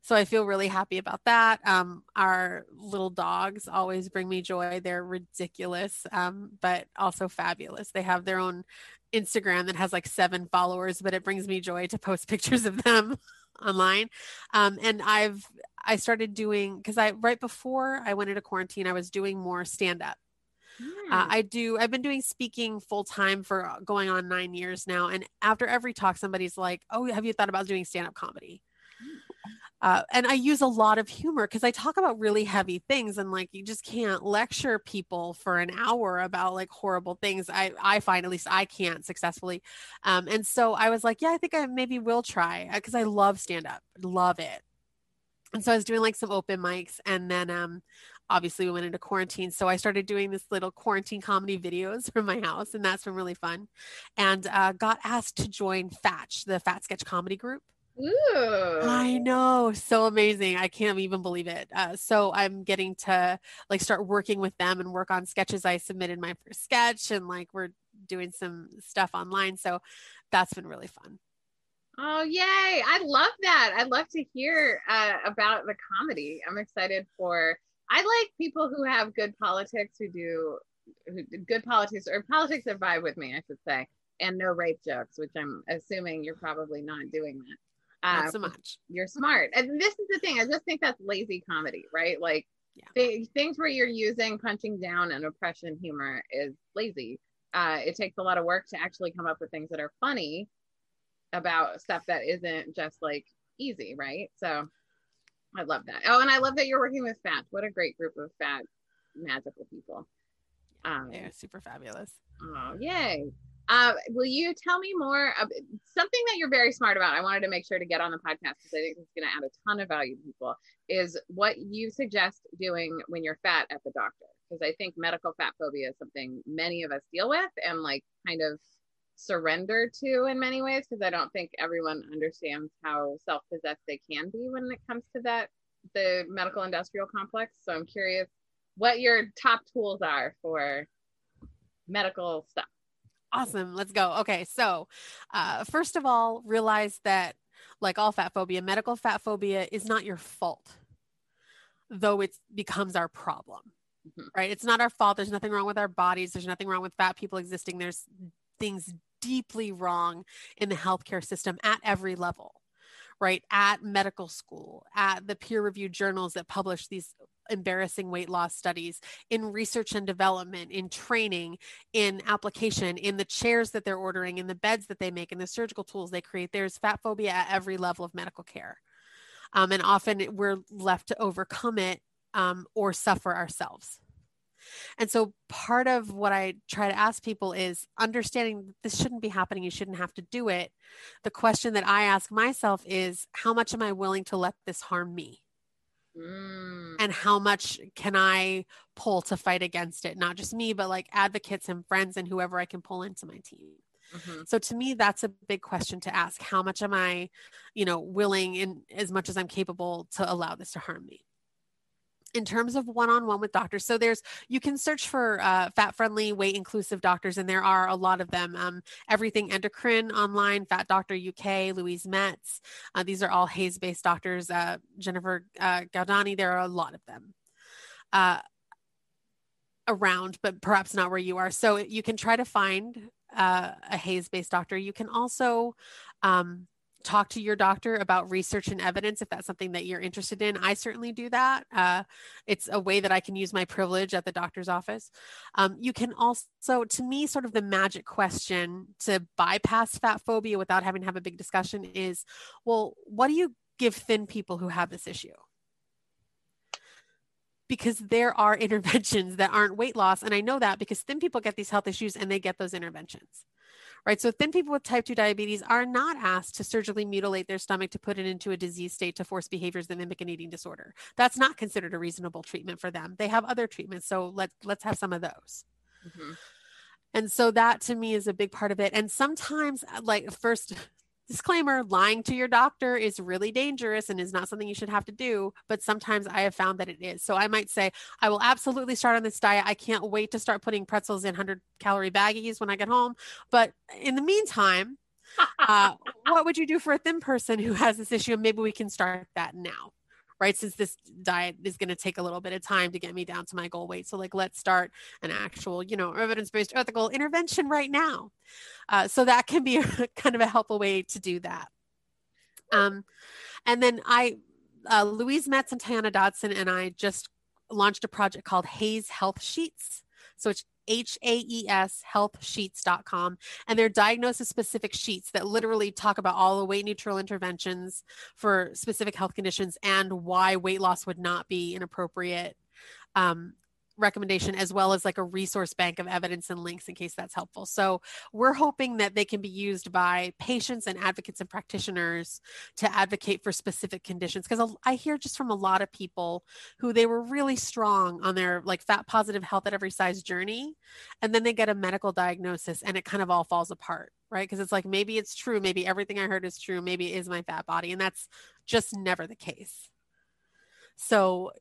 S2: So i feel really happy about that. Um, our little dogs always bring me joy. They're ridiculous um, but also fabulous. They have their own instagram that has like seven followers but it brings me joy to post pictures of them online um, and i've i started doing because i right before i went into quarantine i was doing more stand up uh, hmm. I do. I've been doing speaking full time for uh, going on nine years now. And after every talk, somebody's like, "Oh, have you thought about doing stand up comedy?" Uh, and I use a lot of humor because I talk about really heavy things, and like you just can't lecture people for an hour about like horrible things. I I find at least I can't successfully. Um, and so I was like, yeah, I think I maybe will try because uh, I love stand up, love it. And so I was doing like some open mics, and then um, obviously we went into quarantine so i started doing this little quarantine comedy videos from my house and that's been really fun and uh, got asked to join fatch the fat sketch comedy group Ooh. I know, so amazing. I can't even believe it. Uh, so I'm getting to like start working with them and work on sketches. I submitted my first sketch and like we're doing some stuff online. So that's been really fun.
S1: Oh, yay. I love that. I'd love to hear uh, about the comedy. I'm excited for I like people who have good politics, who do who, good politics or politics that vibe with me, I should say, and no rape jokes, which I'm assuming you're probably not doing that.
S2: Not um, so much.
S1: You're smart, and this is the thing. I just think that's lazy comedy, right? Like yeah. th- things where you're using punching down and oppression humor is lazy. Uh, it takes a lot of work to actually come up with things that are funny about stuff that isn't just like easy, right? So I love that. Oh, and I love that you're working with fat. What a great group of fat, magical people.
S2: Um, They're super fabulous.
S1: Oh, yay. Uh, will you tell me more of something that you're very smart about? I wanted to make sure to get on the podcast because I think it's going to add a ton of value to people. Is what you suggest doing when you're fat at the doctor? Because I think medical fat phobia is something many of us deal with and like kind of surrender to in many ways because I don't think everyone understands how self possessed they can be when it comes to that, the medical industrial complex. So I'm curious what your top tools are for medical stuff.
S2: Awesome. Let's go. Okay. So, uh, first of all, realize that, like all fat phobia, medical fat phobia is not your fault, though it becomes our problem. Mm-hmm. Right. It's not our fault. There's nothing wrong with our bodies. There's nothing wrong with fat people existing. There's things deeply wrong in the healthcare system at every level, right? At medical school, at the peer reviewed journals that publish these embarrassing weight loss studies, in research and development, in training, in application, in the chairs that they're ordering, in the beds that they make, in the surgical tools they create. There's fat phobia at every level of medical care. Um, and often we're left to overcome it um, or suffer ourselves. And so part of what I try to ask people is understanding this shouldn't be happening. You shouldn't have to do it. The question that I ask myself is how much am I willing to let this harm me? Mm. And how much can I pull to fight against it? Not just me, but like advocates and friends and whoever I can pull into my team. Mm-hmm. So to me, that's a big question to ask. How much am I, you know, willing in as much as I'm capable to allow this to harm me? In terms of one-on-one with doctors so there's you can search for uh, fat friendly weight inclusive doctors and there are a lot of them um, everything endocrine online fat doctor uk louise metz uh, these are all HAES based doctors uh, jennifer uh, gaudani there are a lot of them uh, around but perhaps not where you are so you can try to find uh, a HAES based doctor. You can also um, talk to your doctor about research and evidence if that's something that you're interested in. I certainly do that. Uh, it's a way that I can use my privilege at the doctor's office. Um, you can also, to me, sort of the magic question to bypass fat phobia without having to have a big discussion is well, what do you give thin people who have this issue? because there are interventions that aren't weight loss. And I know that because thin people get these health issues and they get those interventions right? So thin people with type 2 diabetes are not asked to surgically mutilate their stomach to put it into a disease state to force behaviors that mimic an eating disorder. That's not considered a reasonable treatment for them. They have other treatments. So let, let's have some of those. Mm-hmm. And so that to me is a big part of it. And sometimes, like, first, Disclaimer lying to your doctor is really dangerous and is not something you should have to do, but sometimes I have found that it is. So I might say, I will absolutely start on this diet. I can't wait to start putting pretzels in 100 calorie baggies when I get home. But in the meantime, uh, what would you do for a thin person who has this issue? maybe we can start that now right? Since this diet is going to take a little bit of time to get me down to my goal weight. So, like, let's start an actual, you know, evidence based ethical intervention right now. Uh, so, that can be a, kind of a helpful way to do that. Um, and then I, uh, Louise Metz and Tiana Dodson and I just launched a project called HAES Health Sheets. So it's H-A-E-S healthsheets.com. And they're diagnosis specific sheets that literally talk about all the weight neutral interventions for specific health conditions and why weight loss would not be an appropriate um, recommendation as well as like a resource bank of evidence and links in case that's helpful. So we're hoping that they can be used by patients and advocates and practitioners to advocate for specific conditions because I hear just from a lot of people who they were really strong on their like fat positive health at every size journey and then they get a medical diagnosis and it kind of all falls apart, right? Because it's like maybe it's true, maybe everything I heard is true, maybe it is my fat body and that's just never the case. So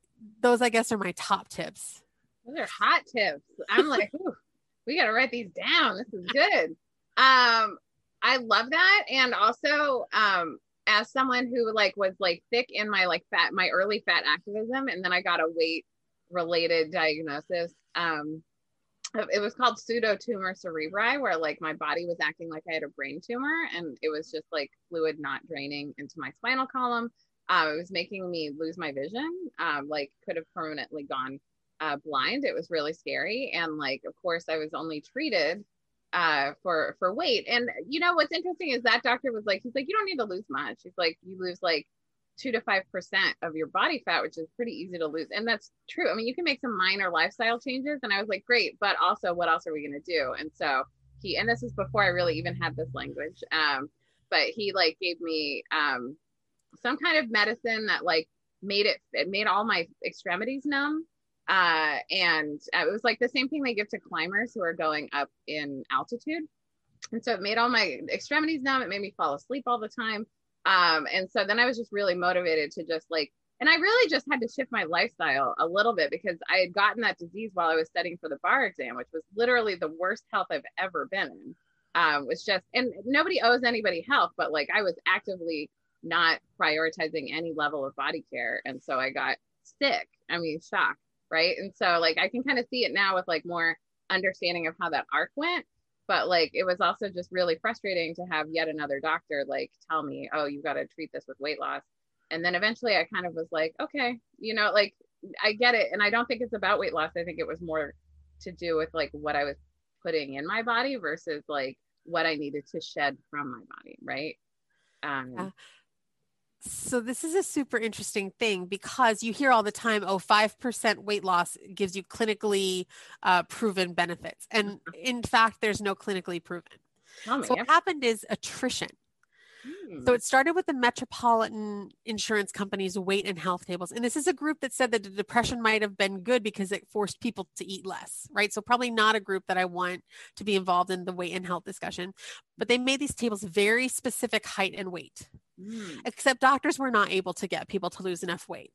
S2: those I guess are my top tips
S1: those are hot tips. I'm like, we got to write these down. This is good. Um, I love that. And also, um, as someone who like was like thick in my like fat, my early fat activism, and then I got a weight related diagnosis. Um, it was called pseudo tumor cerebri, where like my body was acting like I had a brain tumor, and it was just like fluid not draining into my spinal column. Um, it was making me lose my vision. Um, like could have permanently gone uh, blind. It was really scary. And like, of course, I was only treated uh, for for weight. And you know what's interesting is that doctor was like, he's like, you don't need to lose much. He's like, you lose like two to five percent of your body fat, which is pretty easy to lose. And that's true. I mean, you can make some minor lifestyle changes. And I was like, great, but also, what else are we gonna do? And so he, and this is before I really even had this language. Um, but he like gave me um some kind of medicine that like made it it made all my extremities numb uh, and uh, it was like the same thing they give to climbers who are going up in altitude. And so it made all my extremities numb. It made me fall asleep all the time. Um, and so then I was just really motivated to just like, and I really just had to shift my lifestyle a little bit because I had gotten that disease while I was studying for the bar exam, which was literally the worst health I've ever been in. Um, was just, and nobody owes anybody health, but like I was actively not prioritizing any level of body care. And so I got sick. I mean, shocked right? And so like i can kind of see it now with like more understanding of how that arc went but like it was also just really frustrating to have yet another doctor like tell me oh you got to treat this with weight loss. And then eventually i kind of was like okay you know like i get it and i don't think it's about weight loss i think it was more to do with like what i was putting in my body versus like what i needed to shed from my body right? Um yeah.
S2: So this is a super interesting thing because you hear all the time, oh, 5% weight loss gives you clinically uh, proven benefits. And mm-hmm. in fact, there's no clinically proven. Oh, so what happened is attrition. So it started with the Metropolitan Insurance Company's weight and health tables. And this is a group that said that the depression might have been good because it forced people to eat less, right? So probably not a group that I want to be involved in the weight and health discussion. But they made these tables very specific height and weight. Mm. Except doctors were not able to get people to lose enough weight.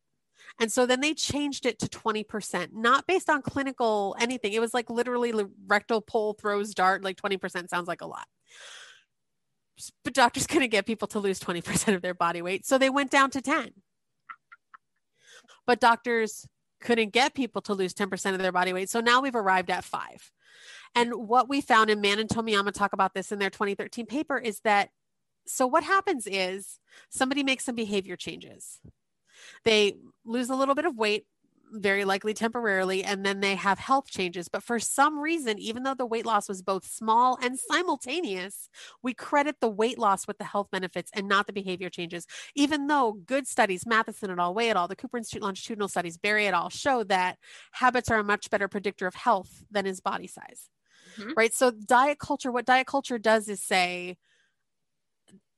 S2: And so then they changed it to 20%, not based on clinical anything. It was like literally rectal pole throws dart, like 20% sounds like a lot. But doctors couldn't get people to lose 20% of their body weight. So they went down to 10. But doctors couldn't get people to lose 10% of their body weight. So now we've arrived at five. And what we found, in Mann and Tomiyama talk about this in their 2013 paper, is that so what happens is somebody makes some behavior changes. They lose a little bit of weight, very likely temporarily, and then they have health changes. But for some reason, even though the weight loss was both small and simultaneous, we credit the weight loss with the health benefits and not the behavior changes. Even though good studies, Matheson et al., Wei et al., the Cooper Institute longitudinal studies, Barry et al., show that habits are a much better predictor of health than is body size. Mm-hmm. Right. So, diet culture, what diet culture does is say,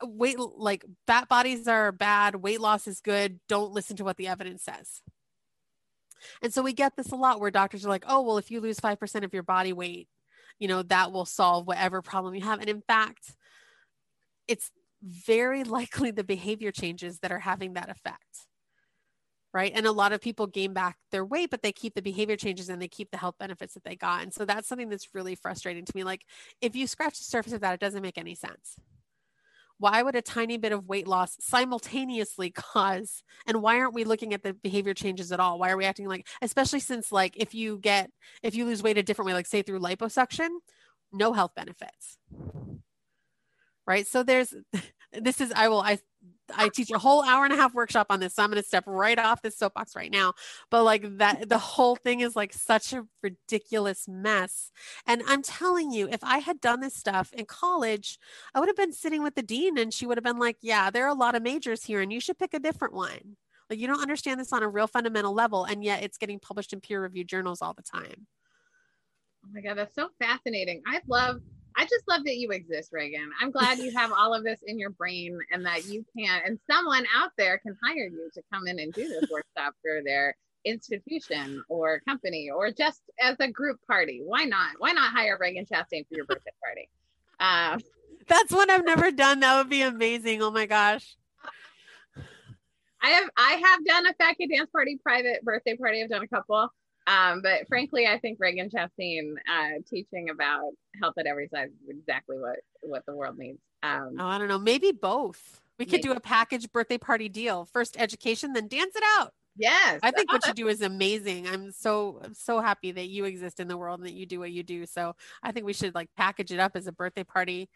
S2: weight like fat bodies are bad, weight loss is good. Don't listen to what the evidence says. And so we get this a lot where doctors are like, oh, well, if you lose 5% of your body weight, you know, that will solve whatever problem you have. And in fact, it's very likely the behavior changes that are having that effect. Right. And a lot of people gain back their weight, but they keep the behavior changes and they keep the health benefits that they got. And so that's something that's really frustrating to me. Like, if you scratch the surface of that, it doesn't make any sense why would a tiny bit of weight loss simultaneously cause and why aren't we looking at the behavior changes at all? Why are we acting like especially since like if you get if you lose weight a different way like say through liposuction no health benefits. Right? So there's this is i will i I teach a whole hour and a half workshop on this. So I'm going to step right off this soapbox right now. But like that, the whole thing is like such a ridiculous mess. And I'm telling you, if I had done this stuff in college, I would have been sitting with the dean and she would have been like, yeah, there are a lot of majors here and you should pick a different one. Like you don't understand this on a real fundamental level. And yet it's getting published in peer reviewed journals all the time.
S1: Oh my God, that's so fascinating. I love I just love that you exist, Ragen. I'm glad you have all of this in your brain and that you can, and someone out there can hire you to come in and do this workshop for their institution or company or just as a group party. Why not? Why not hire Ragen Chastain for your birthday party?
S2: Um, That's one I've never done. That would be amazing. Oh my gosh.
S1: I have I have done a Fat Kid Dance Party private birthday party. I've done a couple. Um, but frankly, I think Ragen Chastain uh, teaching about health at every size is exactly what what the world needs. Um,
S2: oh, I don't know, maybe both. We could do a package birthday party deal: first education, then dance it out.
S1: Yes,
S2: I think what you do is amazing. I'm so I'm so happy that you exist in the world and that you do what you do. So I think we should like package it up as a birthday party.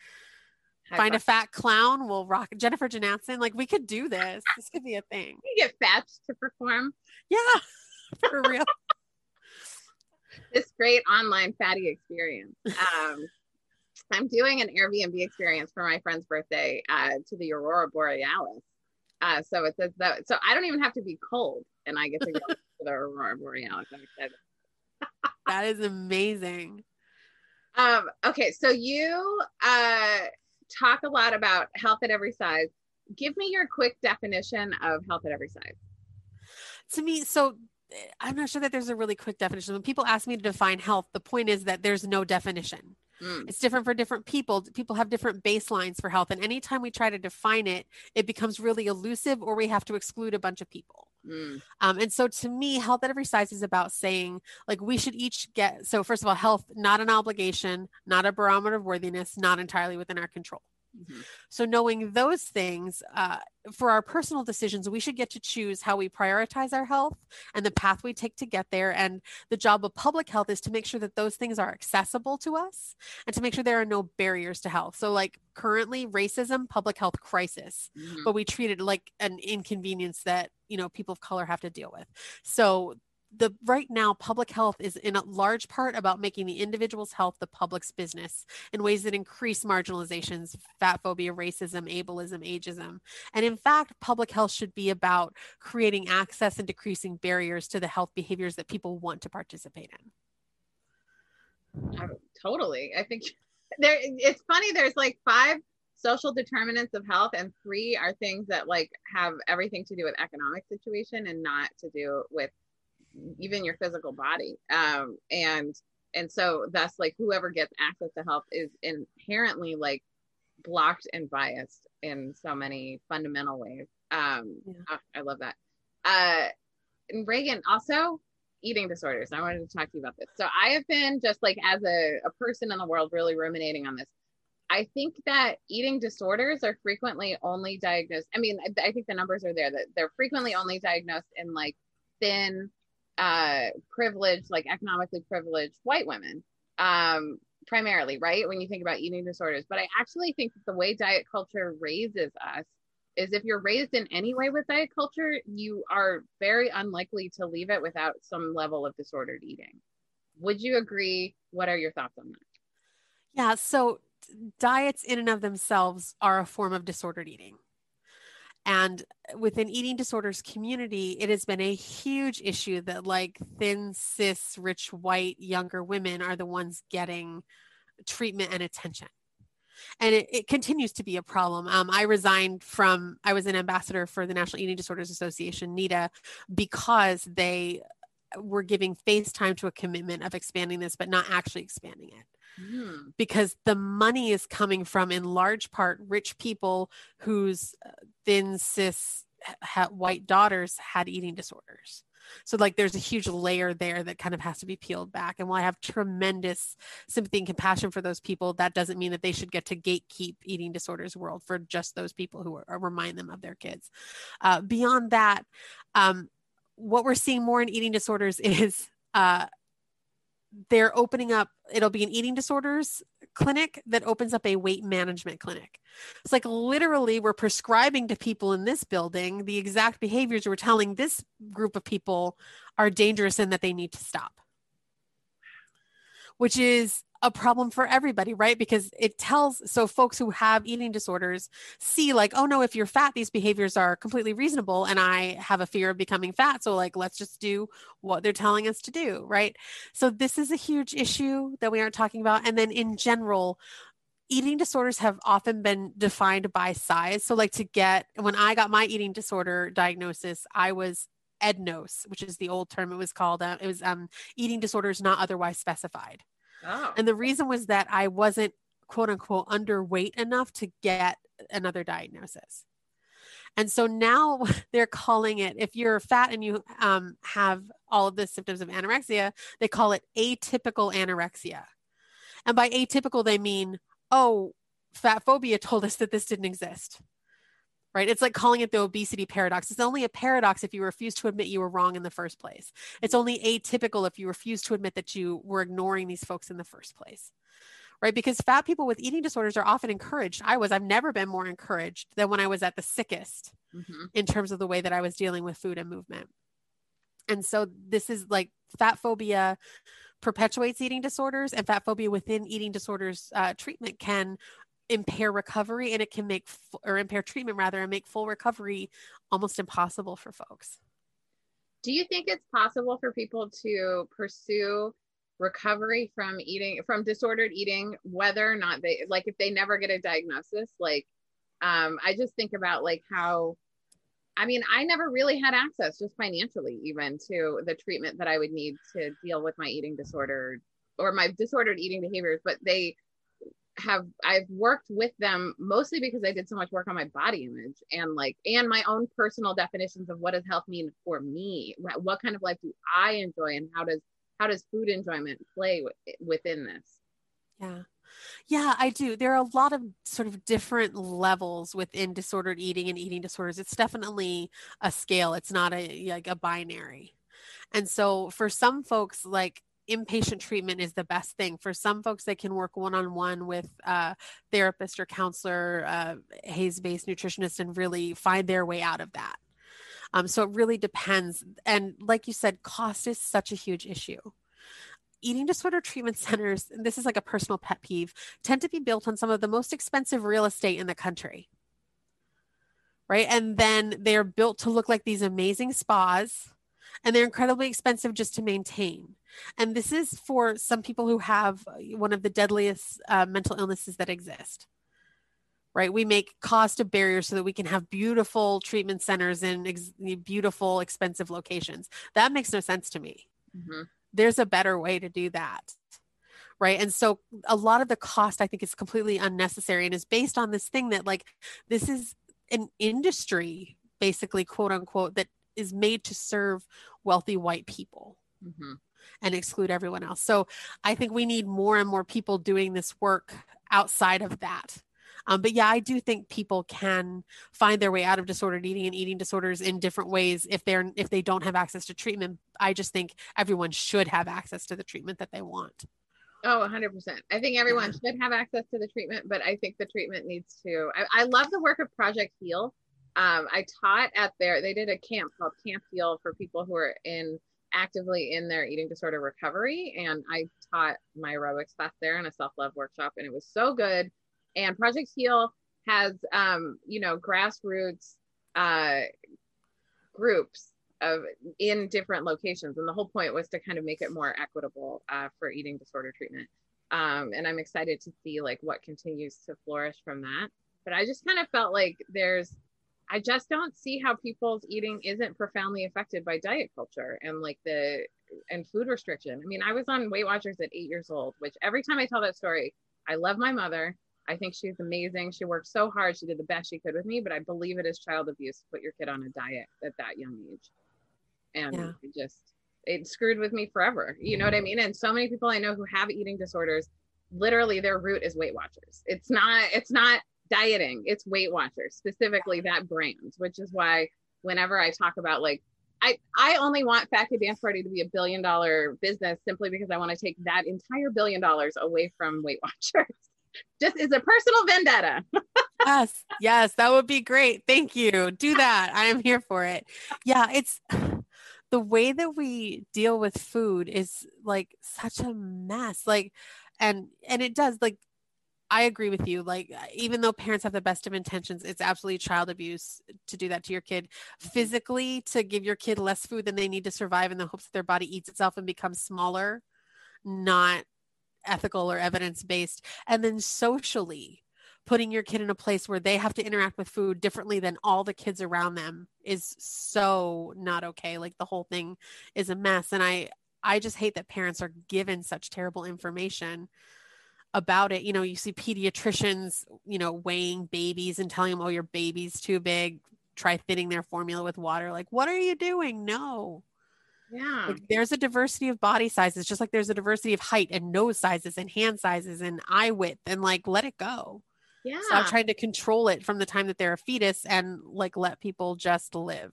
S2: High Find a fat clown. We'll rock Jennifer Janathan. Like we could do this. This could be a thing.
S1: You get fat to perform.
S2: Yeah, for real
S1: this great online fatty experience. Um, I'm doing an Airbnb experience for my friend's birthday uh, to the Aurora Borealis. Uh, so it says that, so I don't even have to be cold and I get to go to the Aurora Borealis. I'm excited.
S2: that is amazing.
S1: Um, okay, so you uh, talk a lot about health at every size. Give me your quick definition of health at every size.
S2: To me, so I'm not sure that there's a really quick definition. When people ask me to define health, the point is that there's no definition. Mm. It's different for different people. People have different baselines for health. And anytime we try to define it, it becomes really elusive or we have to exclude a bunch of people. Mm. Um, and so to me, health at every size is about saying, like, we should each get so, first of all, health, not an obligation, not a barometer of worthiness, not entirely within our control. Mm-hmm. So, knowing those things uh, for our personal decisions, we should get to choose how we prioritize our health and the path we take to get there. And the job of public health is to make sure that those things are accessible to us and to make sure there are no barriers to health. So, like currently, racism, public health crisis, mm-hmm. but we treat it like an inconvenience that you know people of color have to deal with. So the right now public health is in a large part about making the individual's health the public's business in ways that increase marginalizations fat phobia racism ableism ageism. And in fact public health should be about creating access and decreasing barriers to the health behaviors that people want to participate in.
S1: Totally. I think there it's funny there's like five social determinants of health and three are things that like have everything to do with economic situation and not to do with even your physical body. Um and and so thus like whoever gets access to health is inherently like blocked and biased in so many fundamental ways. Um yeah. oh, i love that. Uh and ragen also eating disorders. I wanted to talk to you about this. So i have been just like as a, a person in the world really ruminating on this. I think that eating disorders are frequently only diagnosed. I mean, I, I think the numbers are there that they're frequently only diagnosed in like thin, uh, privileged, like economically privileged white women, um, primarily, right? When you think about eating disorders. But I actually think that the way diet culture raises us is if you're raised in any way with diet culture, you are very unlikely to leave it without some level of disordered eating. Would you agree? What are your thoughts on that?
S2: Yeah. So diets in and of themselves are a form of disordered eating. And within eating disorders community, it has been a huge issue that like thin, cis, rich, white, younger women are the ones getting treatment and attention. And it, it continues to be a problem. Um, I resigned from, I was an ambassador for the National Eating Disorders Association, NEDA, because they were giving face time to a commitment of expanding this, but not actually expanding it. Mm. Because the money is coming from, in large part, rich people whose uh, thin, cis, ha- white daughters had eating disorders. So, like, there's a huge layer there that kind of has to be peeled back. And while I have tremendous sympathy and compassion for those people, that doesn't mean that they should get to gatekeep eating disorders world for just those people who are, remind them of their kids. Uh, beyond that, um, what we're seeing more in eating disorders is uh, they're opening up it'll be an eating disorders clinic that opens up a weight management clinic. It's like literally we're prescribing to people in this building the exact behaviors we're telling this group of people are dangerous and that they need to stop. Which is a problem for everybody, right? Because it tells so folks who have eating disorders see like, oh no, if you're fat, these behaviors are completely reasonable and I have a fear of becoming fat, so like let's just do what they're telling us to do, right? So this is a huge issue that we aren't talking about and then in general eating disorders have often been defined by size. So like to get when I got my eating disorder diagnosis, I was EDNOS, which is the old term it was called. Uh, it was um, eating disorders not otherwise specified. Oh. And the reason was that I wasn't quote unquote underweight enough to get another diagnosis. And so now they're calling it, if you're fat and you um, have all of the symptoms of anorexia, they call it atypical anorexia. And by atypical, they mean, oh, fat phobia told us that this didn't exist right? It's like calling it the obesity paradox. It's only a paradox if you refuse to admit you were wrong in the first place. It's only atypical if you refuse to admit that you were ignoring these folks in the first place. Right? Because fat people with eating disorders are often encouraged. I was, I've never been more encouraged than when I was at the sickest mm-hmm. in terms of the way that I was dealing with food and movement. And so this is like fat phobia perpetuates eating disorders and fat phobia within eating disorders uh, treatment can impair recovery and it can make or impair treatment rather and make full recovery almost impossible for folks.
S1: Do you think it's possible for people to pursue recovery from eating from disordered eating whether or not they like if they never get a diagnosis? Like um i just think about like how i mean i never really had access just financially even to the treatment that i would need to deal with my eating disorder or my disordered eating behaviors but they have I've worked with them mostly because I did so much work on my body image and like and my own personal definitions of what does health mean for me. What kind of life do I enjoy and how does how does food enjoyment play within this?
S2: Yeah. Yeah I do. There are a lot of sort of different levels within disordered eating and eating disorders. It's definitely a scale. It's not a like a binary. And so for some folks like inpatient treatment is the best thing. For some folks, they can work one on one with a therapist or counselor, uh, HAES based nutritionist, and really find their way out of that. Um, so it really depends. And like you said, cost is such a huge issue. Eating disorder treatment centers, and this is like a personal pet peeve, tend to be built on some of the most expensive real estate in the country. Right. And then they're built to look like these amazing spas and they're incredibly expensive just to maintain. And this is for some people who have one of the deadliest uh, mental illnesses that exist. right? We make cost a barrier so that we can have beautiful treatment centers in ex- beautiful, expensive locations. That makes no sense to me. Mm-hmm. There's a better way to do that. Right. And so a lot of the cost I think is completely unnecessary and is based on this thing that, like, this is an industry, basically, quote unquote, that is made to serve wealthy white people. Mm-hmm. And exclude everyone else. So I think we need more and more people doing this work outside of that um, but yeah, I do think people can find their way out of disordered eating and eating disorders in different ways if they're if they don't have access to treatment. I just think everyone should have access to the treatment that they want.
S1: Oh, 100%. I think everyone yeah. should have access to the treatment, but I think the treatment needs to. I, I love the work of Project Heal. Um, I taught at their, they did a camp called Camp Heal for people who are in actively in their eating disorder recovery. And I taught my aerobics class there in a self love workshop, and it was so good and Project Heal has, um, you know, grassroots uh, groups of in different locations, and the whole point was to kind of make it more equitable uh, for eating disorder treatment. Um, and I'm excited to see like what continues to flourish from that. But I just kind of felt like there's I just don't see how people's eating isn't profoundly affected by diet culture and like the and food restriction. I mean, I was on Weight Watchers at eight years old, which every time I tell that story, I love my mother. I think she's amazing. She worked so hard. She did the best she could with me, but I believe it is child abuse to put your kid on a diet at that young age. And yeah. it just, it screwed with me forever. You know what I mean? And so many people I know who have eating disorders, literally their root is Weight Watchers. It's not, it's not dieting, it's Weight Watchers, specifically that brand, which is why whenever I talk about like, I, I only want Kid Dance Party to be a billion dollar business simply because I want to take that entire billion dollars away from Weight Watchers just is a personal vendetta.
S2: yes, yes, that would be great. Thank you. Do that. I am here for it. Yeah, it's the way that we deal with food is like such a mess. Like, and and it does like I agree with you. Like, uh, even though parents have the best of intentions, it's absolutely child abuse to do that to your kid. Mm-hmm. Physically, to give your kid less food than they need to survive in the hopes that their body eats itself and becomes smaller, not ethical or evidence based and then socially putting your kid in a place where they have to interact with food differently than all the kids around them is so not okay like the whole thing is a mess and i i just hate that parents are given such terrible information about it you know you see pediatricians you know weighing babies and telling them oh your baby's too big try thinning their formula with water like what are you doing no
S1: yeah.
S2: Like there's a diversity of body sizes, just like there's a diversity of height and nose sizes and hand sizes and eye width, and like let it go.
S1: Yeah.
S2: Stop trying to control it from the time that they're a fetus and like let people just live.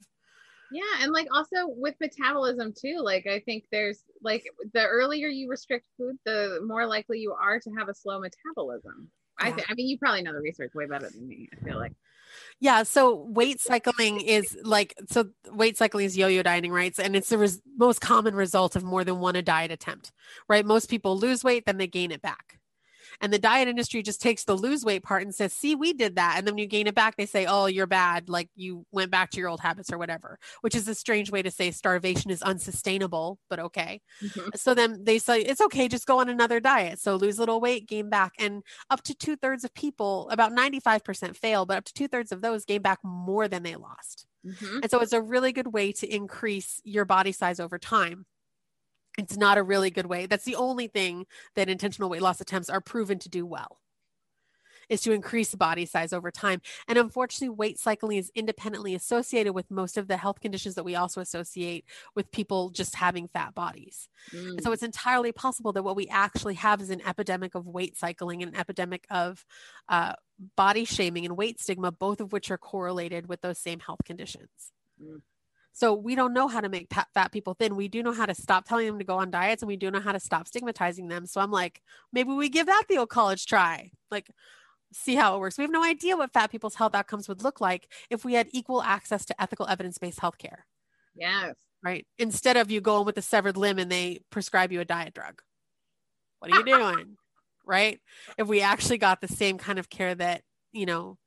S1: Yeah. And like also with metabolism too, like I think there's like the earlier you restrict food, the more likely you are to have a slow metabolism. Yeah. I, th- I mean, you probably know the research way better than me, I feel like.
S2: Yeah. So weight cycling is like, so weight cycling is yo yo dieting, right? And it's the res- most common result of more than one a diet attempt, right? Most people lose weight, then they gain it back. And the diet industry just takes the lose weight part and says, see, we did that. And then when you gain it back, they say, oh, you're bad. Like you went back to your old habits or whatever, which is a strange way to say starvation is unsustainable, but okay. Mm-hmm. So then they say, it's okay, just go on another diet. So lose a little weight, gain back. And up to two thirds of people, about 95% fail, but up to two thirds of those gain back more than they lost. Mm-hmm. And so it's a really good way to increase your body size over time it's not a really good way. That's the only thing that intentional weight loss attempts are proven to do well is to increase body size over time. And unfortunately, weight cycling is independently associated with most of the health conditions that we also associate with people just having fat bodies. Mm. so it's entirely possible that what we actually have is an epidemic of weight cycling and an epidemic of uh, body shaming and weight stigma, both of which are correlated with those same health conditions. Mm. So we don't know how to make fat people thin. We do know how to stop telling them to go on diets and we do know how to stop stigmatizing them. So I'm like, maybe we give that the old college try. Like, see how it works. We have no idea what fat people's health outcomes would look like if we had equal access to ethical evidence based healthcare.
S1: Yes.
S2: Right. Instead of you going with a severed limb and they prescribe you a diet drug. What are you doing? right. If we actually got the same kind of care that, you know,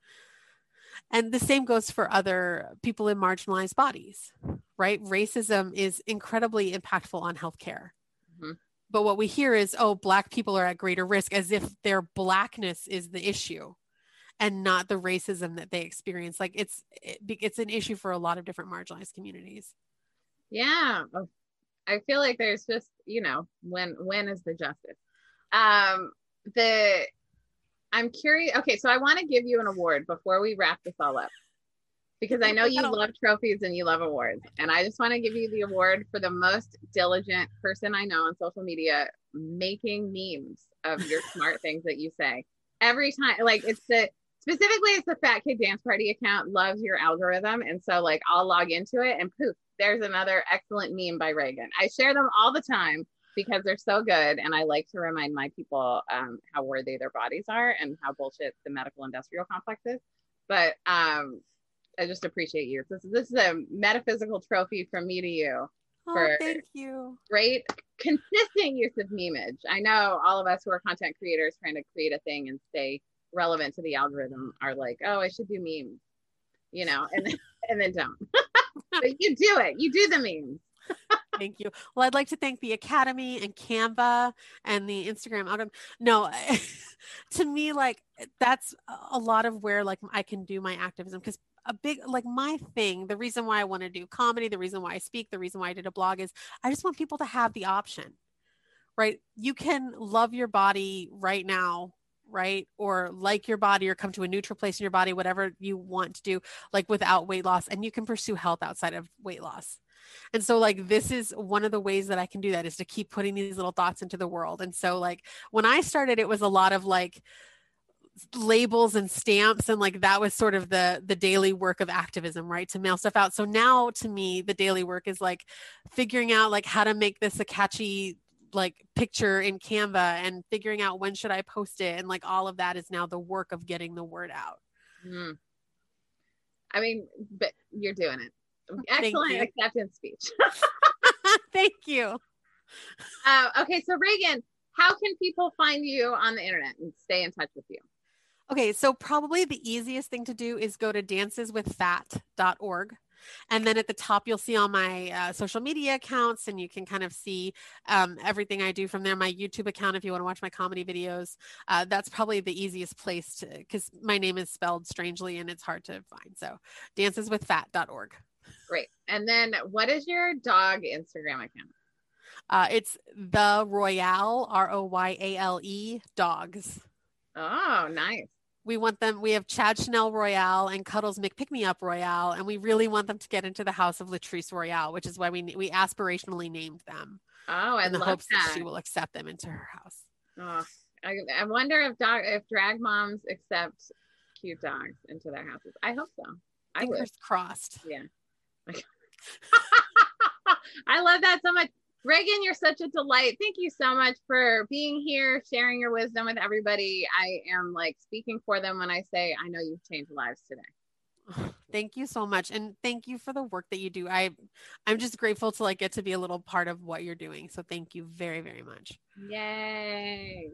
S2: and the same goes for other people in marginalized bodies, right? Racism is incredibly impactful on healthcare. Mm-hmm. But what we hear is, oh, Black people are at greater risk as if their Blackness is the issue. and not the racism that they experience like it's it, it's an issue for a lot of different marginalized communities
S1: yeah i feel like there's just you know when when is the justice um the i'm curious okay so i want to give you an award before we wrap this all up because I know you love trophies and you love awards. And I just want to give you the award for the most diligent person I know on social media making memes of your smart things that you say. Every time, like it's the specifically it's the Fat Kid Dance Party account loves your algorithm. And so like I'll log into it and poof, there's another excellent meme by Ragen. I share them all the time because they're so good. And I like to remind my people um, how worthy their bodies are and how bullshit the medical industrial complex is. But um, I just appreciate you. This, this is a metaphysical trophy from me to you.
S2: Oh, thank you.
S1: Great, consistent use of memeage. I know all of us who are content creators trying to create a thing and stay relevant to the algorithm are like, oh, I should do memes, you know, and then, and then don't. but you do it. You do the memes.
S2: thank you. Well, I'd like to thank the Academy and Canva and the Instagram. No, to me, like that's a lot of where like I can do my activism because a big like my thing the reason why i want to do comedy the reason why i speak the reason why i did a blog is i just want people to have the option right you can love your body right now right or like your body or come to a neutral place in your body whatever you want to do like without weight loss and you can pursue health outside of weight loss and so like this is one of the ways that i can do that is to keep putting these little thoughts into the world. And so like when i started it was a lot of like labels and stamps and like that was sort of the the daily work of activism right? To mail stuff out. So now to me the daily work is like figuring out like how to make this a catchy like picture in canva and figuring out when should i post it and like all of that is now the work of getting the word out. Mm.
S1: i mean but you're doing it excellent acceptance speech
S2: thank you
S1: uh, okay so ragen how can people find you on the internet and stay in touch with you
S2: Okay, so probably the easiest thing to do is go to danceswithfat.org. And then at the top, you'll see all my uh, social media accounts, and you can kind of see um, everything I do from there. My YouTube account, if you want to watch my comedy videos, uh, that's probably the easiest place to, because my name is spelled strangely and it's hard to find. So, danceswithfat.org.
S1: Great. And then, what is your dog Instagram account?
S2: Uh, it's the Royale, R O Y A L E, dogs.
S1: Oh, nice
S2: we want them we have chad chanel royale and cuddles mcpick me up royale and we really want them to get into the house of latrice royale which is why we we aspirationally named them
S1: oh I
S2: in
S1: the
S2: hopes
S1: that.
S2: that she will accept them into her house
S1: oh i, I wonder if dog if drag moms accept cute dogs into their houses i hope so
S2: I fingers would. crossed
S1: yeah I love that so much. Ragen, you're such a delight. Thank you so much for being here, sharing your wisdom with everybody. I am like speaking for them when I say I know you've changed lives today.
S2: Thank you so much and thank you for the work that you do. I I'm just grateful to like get to be a little part of what you're doing. So thank you very very much.
S1: Yay.